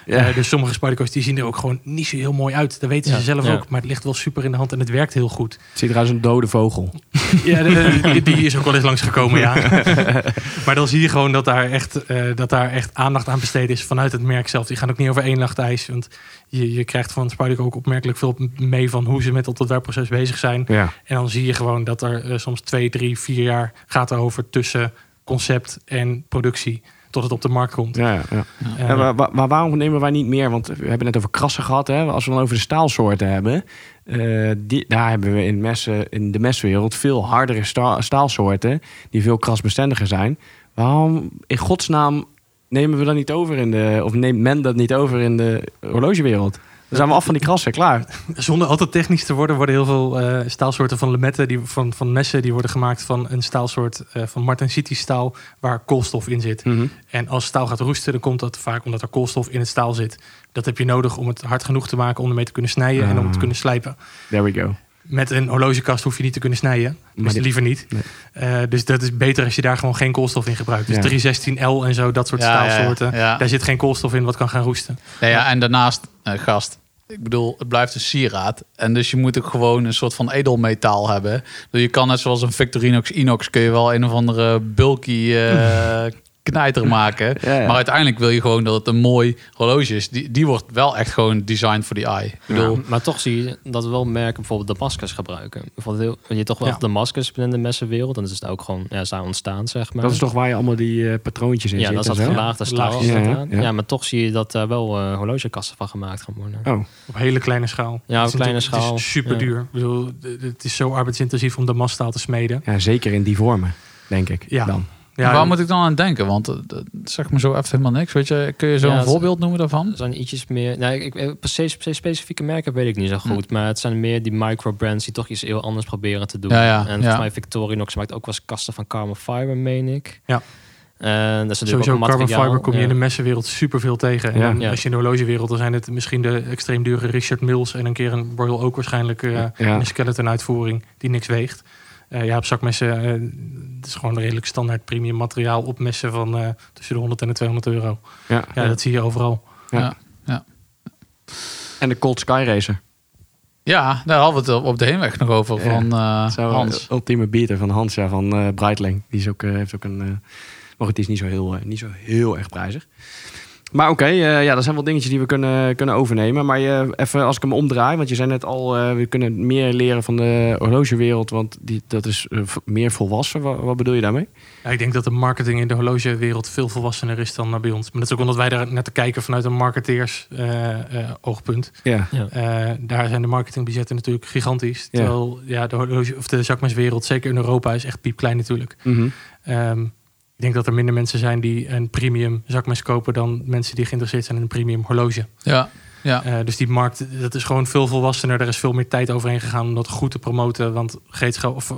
S3: Ja.
S4: Eh, dus sommige Spyderco's die zien er ook gewoon niet zo heel mooi uit. Dat weten ze zelf
S5: ja.
S4: ook. Maar het ligt wel super in de hand en het werkt heel goed.
S3: Het ziet eruit als een dode vogel.
S4: Ja, de- de- die, die is ook wel eens langsgekomen, ja. maar dan zie je gewoon dat daar, echt, eh, dat daar echt aandacht aan besteed is vanuit het merk zelf. Die gaan ook niet over één nacht ijs. Want je, je krijgt van Spyderco ook opmerkelijk veel mee van hoe ze met het ontwerpproces bezig zijn.
S3: Ja.
S4: En dan zie je gewoon dat er eh, soms twee, drie, vier jaar gaat erover tussen concept en productie. Tot het op de markt komt.
S3: Ja, ja, maar, wa- maar waarom nemen wij niet meer? Want we hebben net over krassen gehad. Hè? Als we dan over de staalsoorten hebben. eh, die, daar hebben we in, messen, in de meswereld veel hardere sta- staalsoorten. Die veel krasbestendiger zijn. Waarom in godsnaam nemen we dat niet over in de... Of neemt men dat niet over in de horlogewereld? Dan zijn we af van die krassen, klaar.
S4: Zonder altijd technisch te worden, worden heel veel eh, staalsoorten van lemetten, die, van, van messen, die worden gemaakt van een staalsoort eh, van Martin City staal waar koolstof in zit.
S3: Mhm.
S4: En als staal gaat roesten, dan komt dat vaak omdat er koolstof in het staal zit. Dat heb je nodig om het hard genoeg te maken om ermee te kunnen snijden en om het te
S3: Ah.
S4: kunnen slijpen.
S3: There we go.
S4: Met een horlogekast hoef je niet te kunnen snijden.
S3: Maar
S4: Dus
S3: dit-
S4: liever niet.
S3: Nee.
S4: Eh, dus dat is beter als je daar gewoon geen koolstof in gebruikt. Dus
S3: Ja.
S4: 316L en zo, dat soort
S2: Ja,
S4: staalsoorten.
S2: Ja.
S4: Daar zit geen koolstof in wat kan gaan roesten.
S2: Nee, ja, en daarnaast, eh, gast, ik bedoel, het blijft een sieraad. En dus je moet ook gewoon een soort van edelmetaal hebben. Dus je kan net zoals een Victorinox Inox... kun je wel een of andere bulky eh, knijter maken.
S3: Ja, ja.
S2: Maar uiteindelijk wil je gewoon dat het een mooi horloge is. Die, die wordt wel echt gewoon designed for the eye. Ik bedoel,
S5: Ja, maar toch zie je dat we wel merken bijvoorbeeld Damascus gebruiken. Bijvoorbeeld je toch wel
S4: Ja.
S5: echt Damascus binnen de messenwereld. En dat is het ook gewoon ja, zijn ontstaan, zeg maar.
S3: Dat is toch waar je allemaal die eh, patroontjes in
S5: ja,
S3: zit
S5: dat is dat gelaagde staal.
S3: Ja, ja.
S5: Ja, maar toch zie je dat daar wel eh, horlogekassen van gemaakt gaan worden.
S3: Oh,
S4: Op hele kleine schaal.
S5: Ja, op
S4: Het is
S5: kleine schaal.
S4: Het is super duur. Ik bedoel, het is zo arbeidsintensief om de maststaal te smeden.
S3: ja, zeker in die vormen, denk ik.
S4: Ja.
S3: Dan.
S4: Ja,
S2: waar moet ik dan aan denken? Want eh, dat zeg me zo even helemaal niks. Weet je, kun je zo
S5: Ja,
S2: voorbeeld noemen daarvan?
S5: Er zijn ietsjes meer... Nou, ik, ik, precies, precies specifieke merken weet ik niet zo goed. Maar het zijn meer die micro-brands die toch iets heel anders proberen te doen.
S2: Ja, ja,
S5: en volgens mij Victorinox maakt ook wel eens kasten van Carbon Fiber, meen ik.
S4: Ja.
S5: En dat is natuurlijk
S4: Sowieso
S5: ook
S4: carbon fiber kom je
S5: ja.
S4: in de messenwereld superveel tegen. En
S3: Ja.
S4: als je in de horlogewereld, dan zijn het misschien de extreem dure Richard Mills en een keer een Royal Oak waarschijnlijk eh,
S3: Ja.
S4: een skeleton uitvoering die niks weegt. Eh, ja, op zakmessen, eh, het is gewoon een redelijk standaard premium materiaal op messen van eh, tussen de 100 en de 200 euro.
S3: Ja.
S4: Ja, dat zie je overal.
S3: En de Cold Sky Racer.
S2: Ja, daar hadden we het op de heenweg nog over
S3: Ja.
S2: van eh, Hans.
S3: ultieme beater van Hans, ja, van eh Breitling. Die is ook, eh, heeft ook een... eh, maar die is niet zo heel, niet zo heel erg prijzig. Maar oké, eh, ja, dat zijn wel dingetjes die we kunnen, kunnen overnemen. Maar je, even als ik hem omdraai, want je zei net al... eh, we kunnen meer leren van de horlogewereld, want die, dat is eh, meer volwassen. Wat, wat bedoel je daarmee?
S4: Ja, ik denk dat de marketing in de horlogewereld veel volwassener is dan bij ons. Maar dat is ook omdat wij daar naar te kijken vanuit een marketeers eh, eh, oogpunt.
S3: Ja.
S4: Eh, daar zijn de marketingbudgetten natuurlijk gigantisch. Terwijl ja, de, horloge, of de zakmeswereld, zeker in Europa, is echt piepklein natuurlijk.
S3: Mhm.
S4: Ehm, ik denk dat er minder mensen zijn die een premium zakmes kopen dan mensen die geïnteresseerd zijn in een premium horloge.
S2: Ja, ja.
S4: Eh, dus die markt, dat is gewoon veel volwassener. Er is veel meer tijd overheen gegaan om dat goed te promoten. Want gereedschap, of, eh,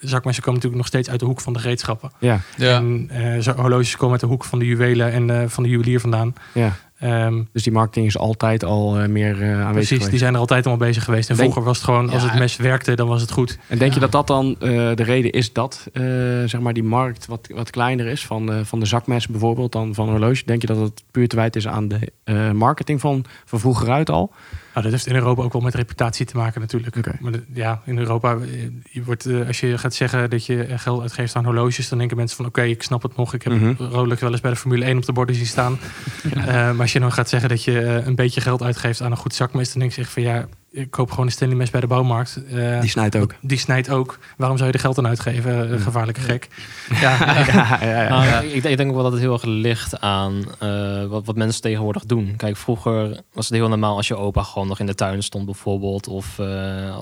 S4: zakmessen komen natuurlijk nog steeds uit de hoek van de gereedschappen.
S3: Ja,
S2: ja.
S4: En eh, horloges komen uit de hoek van de juwelen en eh, van de juwelier vandaan.
S3: ja.
S4: Ehm,
S3: Dus die marketing is altijd al eh, meer eh, aanwezig
S4: precies, die zijn er altijd allemaal bezig geweest. En
S3: Denk-
S4: vroeger was het gewoon, als
S2: Ja,
S4: het mes werkte, dan was het goed.
S3: En denk je dat dat dan eh, de reden is dat eh, zeg maar die markt wat, wat kleiner is van, eh, van de zakmes bijvoorbeeld dan van een horloge? Denk je dat het puur te wijten is aan de eh, marketing van, van vroeger uit al?
S4: Nou, dat heeft in Europa ook wel met reputatie te maken natuurlijk. Maar de- ja, in Europa, eh, je wordt, eh, als je gaat zeggen dat je geld uitgeeft aan horloges, dan denken mensen van oké, ik snap het nog. Ik heb
S3: Mhm.
S4: Rolex wel eens bij de Formule 1 op de borden zien staan. Eh, maar als je dan gaat zeggen dat je eh, een beetje geld uitgeeft aan een goed zakmes, dan denk je echt van ja, ik koop gewoon een Stanley mes bij de bouwmarkt. Eh,
S3: Die snijdt ook.
S4: die snijdt ook. Waarom zou je er geld aan uitgeven? Eh, gevaarlijke gek. Ja,
S3: ja, ja, ja.
S5: Nou, ik, ik denk ook wel dat het heel erg ligt aan eh, wat, wat mensen tegenwoordig doen. Kijk, vroeger was het heel normaal als je opa gewoon nog in de tuin stond bijvoorbeeld. Of eh,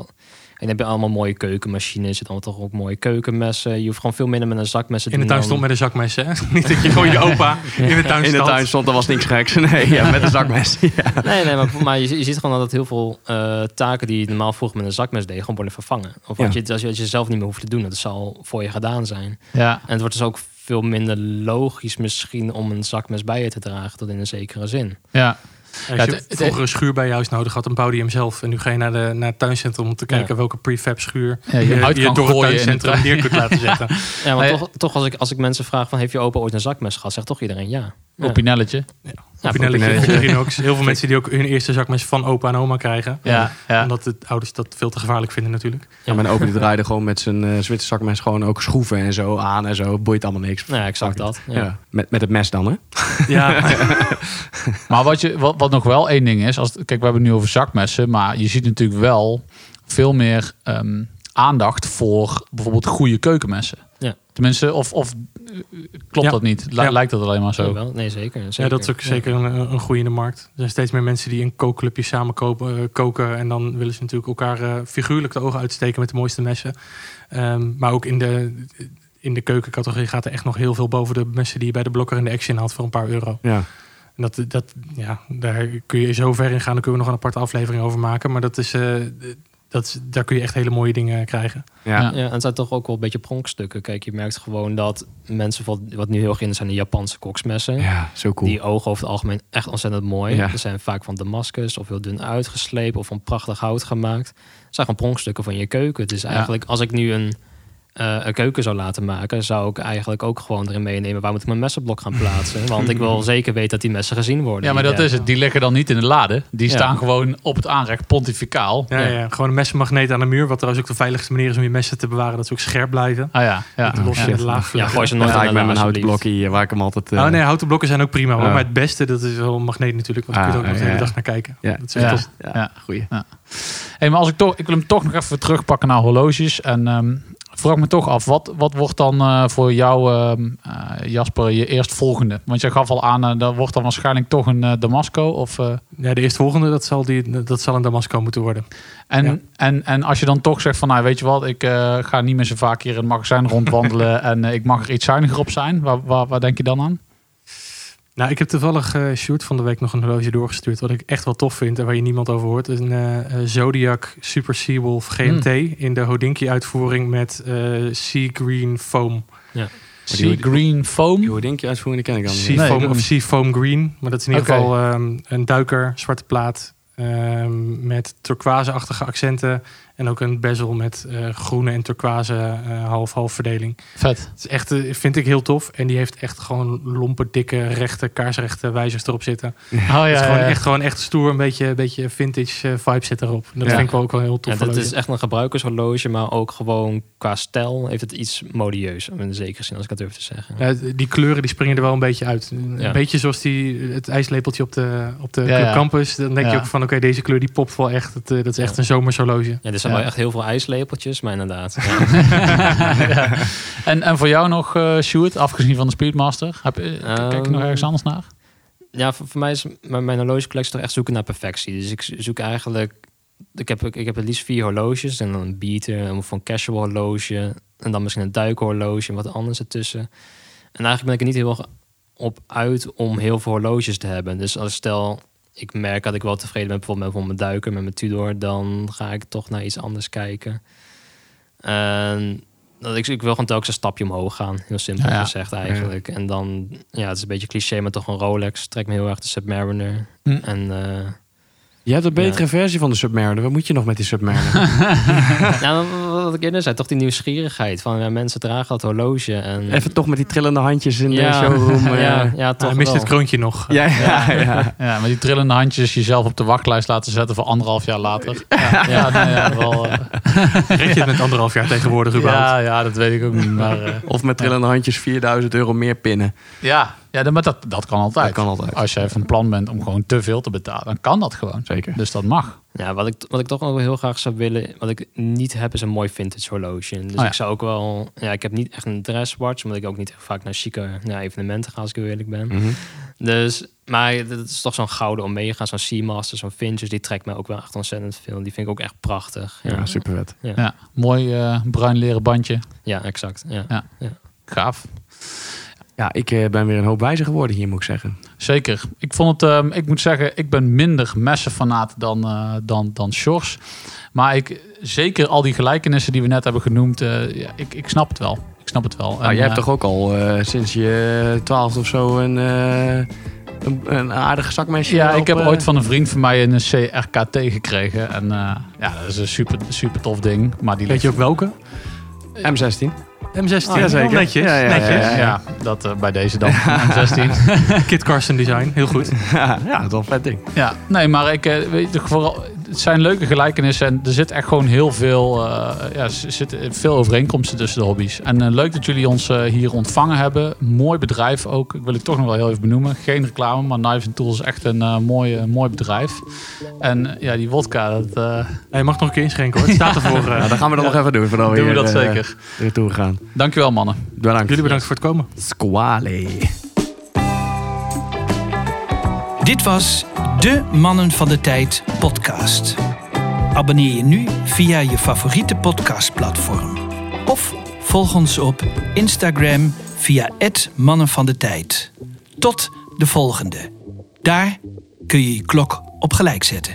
S5: en dan heb je allemaal mooie keukenmachines. Je hebt allemaal toch ook mooie keukenmessen. Je hoeft gewoon veel minder met een zakmes te
S4: in de
S5: doen
S4: tuin stond met een zakmes. Hè? Niet dat je gewoon je opa in de tuin
S3: In de tuin stond, er was niks geks. Nee, ja, met een zakmes. Ja.
S5: Nee, nee, maar, maar je, je ziet gewoon dat heel veel eh, taken die je normaal vroeger met een zakmes deed, gewoon worden vervangen. Of wat
S3: Ja.
S5: je, als je, als je zelf niet meer hoeft te doen, dat zal voor je gedaan zijn.
S2: Ja.
S5: En het wordt dus ook veel minder logisch misschien om een zakmes bij je te dragen, tot in een zekere zin.
S2: Ja.
S4: Als
S2: Ja,
S4: je
S2: het-
S4: vroeger een schuur bij je huis nodig had, dan bouwde je hem zelf. En nu ga je naar, de, naar het tuincentrum om te kijken
S5: Ja.
S4: welke prefab schuur
S2: Ja, je uit kan
S4: door het tuincentrum neer kunt laten zetten.
S5: Ja, maar toch, toch als, ik, als ik mensen vraag van heeft je opa ooit een zakmes gehad, zegt toch iedereen ja.
S2: Opinelletje.
S5: Ja,
S4: Pinelletje,
S3: Pinelletje.
S4: Pinelletje ook. Heel veel mensen die ook hun eerste zakmes van opa en oma krijgen.
S2: Ja, ja.
S4: Omdat de ouders dat veel te gevaarlijk vinden natuurlijk.
S3: Ja, mijn opa die draaide gewoon met zijn eh Zwitser zakmes gewoon ook schroeven en zo aan en zo. Boeit allemaal niks.
S5: Ja, exact dat.
S3: Ja.
S5: Ja.
S3: Met, met het mes dan, hè?
S4: Ja,
S2: Maar wat, je, wat, wat nog wel één ding is, als, kijk, we hebben het nu over zakmessen, maar je ziet natuurlijk wel veel meer ehm, aandacht voor bijvoorbeeld goede keukenmessen.
S5: Ja.
S2: Tenminste, of, of klopt
S4: Ja.
S2: dat niet?
S4: Ja.
S2: Lijkt dat alleen maar zo?
S5: Wel. Nee, zeker. zeker.
S4: ja, dat is ook
S5: Ja.
S4: zeker een, een groei in de markt. Er zijn steeds meer mensen die in kookclubjes samen kopen, eh, koken. En dan willen ze natuurlijk elkaar eh, figuurlijk de ogen uitsteken met de mooiste messen. Ehm, maar ook in de, in de keukencategorie gaat er echt nog heel veel boven de messen die je bij de blokker in de Action had voor een paar euro.
S3: Ja.
S4: En dat, dat, ja, daar kun je zo ver in gaan. Daar kunnen we nog een aparte aflevering over maken. Maar dat is, eh, dat is, daar kun je echt hele mooie dingen krijgen.
S3: Ja.
S5: En het zijn toch ook wel een beetje pronkstukken. Kijk, je merkt gewoon dat mensen, wat, wat nu heel erg in is, zijn de Japanse koksmessen.
S3: Ja, zo cool.
S5: Die ogen over het algemeen echt ontzettend mooi.
S3: Ja.
S5: Ze zijn vaak van Damascus of heel dun uitgeslepen of van prachtig hout gemaakt. Het zijn gewoon pronkstukken van je keuken. Het is eigenlijk, als ik nu een, eh, een keuken zou laten maken, zou ik eigenlijk ook gewoon erin meenemen waar moet ik mijn messenblok gaan plaatsen. Want ik wil zeker weten dat die messen gezien worden.
S2: Ja, maar dat is het. Die liggen dan niet in de lade. Die
S5: Ja.
S2: staan gewoon op het aanrecht pontificaal.
S4: Ja, ja. gewoon een messenmagneet aan de muur. Wat trouwens ook de veiligste manier is om je messen te bewaren. Dat ze ook scherp blijven.
S2: Ah ja, ja.
S4: Los
S2: ja.
S4: in de laag
S5: Ja, gooi ze
S3: Dan
S5: nooit
S3: ga
S5: in
S3: ik met mijn houten blokje, waar ik hem altijd... eh,
S4: oh nee, houten blokken zijn ook prima. hoor. Maar het beste, dat is wel een magneet natuurlijk. Want je
S3: Ah,
S4: kunt ook nog de
S3: ja,
S4: hele dag naar kijken.
S3: Ja.
S4: Dat is.
S2: Ja,
S3: Ja. goeie.
S2: Hey, maar als ik, toch, ik wil hem toch nog even terugpakken naar horloges. En ehm vraag me toch af, wat, wat wordt dan eh, voor jou, ehm, eh, Jasper, je eerstvolgende? Want je gaf al aan, eh, dat wordt dan waarschijnlijk toch een Damasco. Of,
S4: Ja, de eerstvolgende, dat zal, die, dat zal een Damasco moeten worden.
S2: en,
S4: Ja.
S2: en, en als je dan toch zegt van, nou, weet je wat, ik ga niet meer zo vaak hier in het magazijn rondwandelen en ik mag er iets zuiniger op zijn. Waar, waar, waar denk je dan aan?
S4: Nou, ik heb toevallig eh Sjoerd van de week nog een horloge doorgestuurd. Wat ik echt wel tof vind en waar je niemand over hoort. Is een eh, eh, Zodiac Super Seawolf GMT in de Hodinky-uitvoering met eh Sea Green Foam.
S2: Sea Green Foam.
S3: Die ken ik dan
S4: Sea
S3: niet.
S2: Nee,
S4: Foam of. Sea Foam Green. Maar dat is in ieder geval ehm, een duiker, zwarte plaat. ehm, met turquoise-achtige accenten. En ook een bezel met eh, groene en turquoise eh, half-half verdeling.
S2: Vet.
S4: Het is echt, eh, vind ik heel tof. En die heeft echt gewoon lompe, dikke, rechte, kaarsrechte wijzers erop zitten.
S2: Oh
S4: Het is
S2: ja,
S4: gewoon
S2: ja.
S4: echt, gewoon echt stoer, een beetje, een beetje vintage eh, vibe zit erop. En dat
S3: Ja.
S4: vind ik wel ook wel heel
S5: Ja,
S4: tof.
S5: dat
S4: horloge.
S5: is echt een gebruikershorloge, maar ook gewoon qua stijl heeft het iets modieus. In een zekere zin, als ik dat durf te zeggen.
S4: Ja, die kleuren die springen er wel een beetje uit. Een
S5: Ja.
S4: beetje zoals die, het ijslepeltje op de, op de
S2: Ja, ja.
S4: Campus. Dan denk
S2: Ja.
S4: je ook van, oké, deze kleur die popt wel echt. Het, eh, dat is echt
S5: Ja.
S4: een zomershorloge.
S5: Ja, wel echt heel veel ijslepeltjes, maar inderdaad.
S2: En, en voor jou nog, eh Sjoerd, afgezien van de Speedmaster? Heb, je- kijk je nog
S5: Ehm,
S2: ergens anders naar?
S5: Ja, voor, voor mij is mijn, mijn horlogecollectie toch echt zoeken naar perfectie. Dus ik zo- zoek eigenlijk... Ik heb, ik heb het liefst vier horloges. En dan een beater, een van casual horloge. En dan misschien een duikhorloge en wat anders ertussen. En eigenlijk ben ik er niet heel erg op uit om heel veel horloges te hebben. Dus als stel, ik merk dat ik wel tevreden ben bijvoorbeeld met mijn duiker, met mijn Tudor. Dan ga ik toch naar iets anders kijken. En dat ik, ik wil gewoon telkens een stapje omhoog gaan. Heel simpel
S2: Ja, ja.
S5: gezegd eigenlijk. En dan, ja, het is een beetje cliché, maar toch een Rolex. Trekt me heel erg de Submariner.
S2: Hm.
S5: En eh,
S3: Je hebt een betere versie van de Submariner. Wat moet je nog met die Submariner?
S5: nou, wat ik eerder zei, toch die nieuwsgierigheid. Van ja, mensen dragen dat horloge. En,
S3: Even toch met die trillende handjes in
S5: ja,
S3: de showroom. eh.
S5: ja, ja, toch
S4: Hij mist het kroontje nog.
S3: ja, ja, ja.
S2: Ja, met die trillende handjes jezelf op de wachtlijst laten zetten voor anderhalf jaar later. Ja, ja, nee, ja, wel,
S4: Red je het met anderhalf jaar tegenwoordig überhaupt?
S2: ja, ja, dat weet ik ook niet. Maar eh,
S3: Of met trillende handjes 4000 euro meer pinnen.
S2: ja, ja maar dat, dat kan altijd.
S3: Dat kan altijd.
S2: Als jij van plan bent om gewoon te veel te betalen, dan kan dat gewoon.
S3: Zeker.
S2: Dus dat mag.
S5: Ja, wat ik, wat ik toch ook wel heel graag zou willen, wat ik niet heb, is een mooi vintage horloge. Dus
S2: Oh ja.
S5: ik zou ook wel, ja, ik heb niet echt een dresswatch, omdat ik ook niet vaak naar chique ja, evenementen ga, als ik heel eerlijk ben.
S3: Mhm.
S5: Dus, maar het is toch zo'n gouden Omega, zo'n Seamaster, zo'n Vintage, die trekt me ook wel echt ontzettend veel. Die vind ik ook echt prachtig.
S3: Ja, super vet.
S2: Ja, mooi eh, bruin leren bandje.
S5: Ja, exact. Ja.
S2: Ja. Gaaf.
S3: Ja, ik eh, ben weer een hoop wijzer geworden hier, moet ik zeggen.
S2: Zeker. Ik vond het, ehm, ik moet zeggen, ik ben minder messenfanaat dan, eh dan, dan Sjors. Maar ik, zeker al die gelijkenissen die we net hebben genoemd, eh, ja, ik, ik snap het wel. Ik snap het wel.
S3: Nou,
S2: En,
S3: jij hebt toch ook al sinds je twaalfde of zo een, een, een aardig zakmesje
S2: Ja,
S3: op,
S2: ik heb ooit van een vriend van mij een CRKT gekregen. En ja, dat is een super, super tof ding. Maar die
S4: Weet je ook welke?
S3: M16.
S4: M16.
S3: Oh, ja, zeker.
S4: Netjes.
S3: Ja, ja, ja,
S4: netjes.
S3: ja,
S2: Ja, dat eh, bij deze dan. M16.
S4: Kit Carson design. Heel goed.
S3: ja, ja, dat is wel een vet ding.
S2: Ja, nee, maar ik eh, weet je, vooral, het zijn leuke gelijkenissen en er zit echt gewoon heel veel, eh, ja, er zitten veel overeenkomsten tussen de hobby's. En eh, leuk dat jullie ons eh, hier ontvangen hebben. Mooi bedrijf ook. Ik wil ik toch nog wel heel even benoemen. Geen reclame, maar Knives Tools is echt een mooi, mooi bedrijf. En ja, die wodka, dat eh,
S4: Hij mag nog een keer inschenken hoor. Het staat ervoor.
S3: Ja, dat gaan we dan nog even doen. Voordat we
S2: doen we
S3: hier,
S2: dat zeker.
S3: weer toe gaan.
S2: Dankjewel mannen.
S3: Bedankt.
S4: Jullie bedankt voor het komen.
S3: Squale.
S1: Dit was de Mannen van de Tijd podcast. Abonneer je nu via je favoriete podcastplatform. Of volg ons op Instagram via het Mannen van de Tijd. Tot de volgende. Daar kun je je klok op gelijk zetten.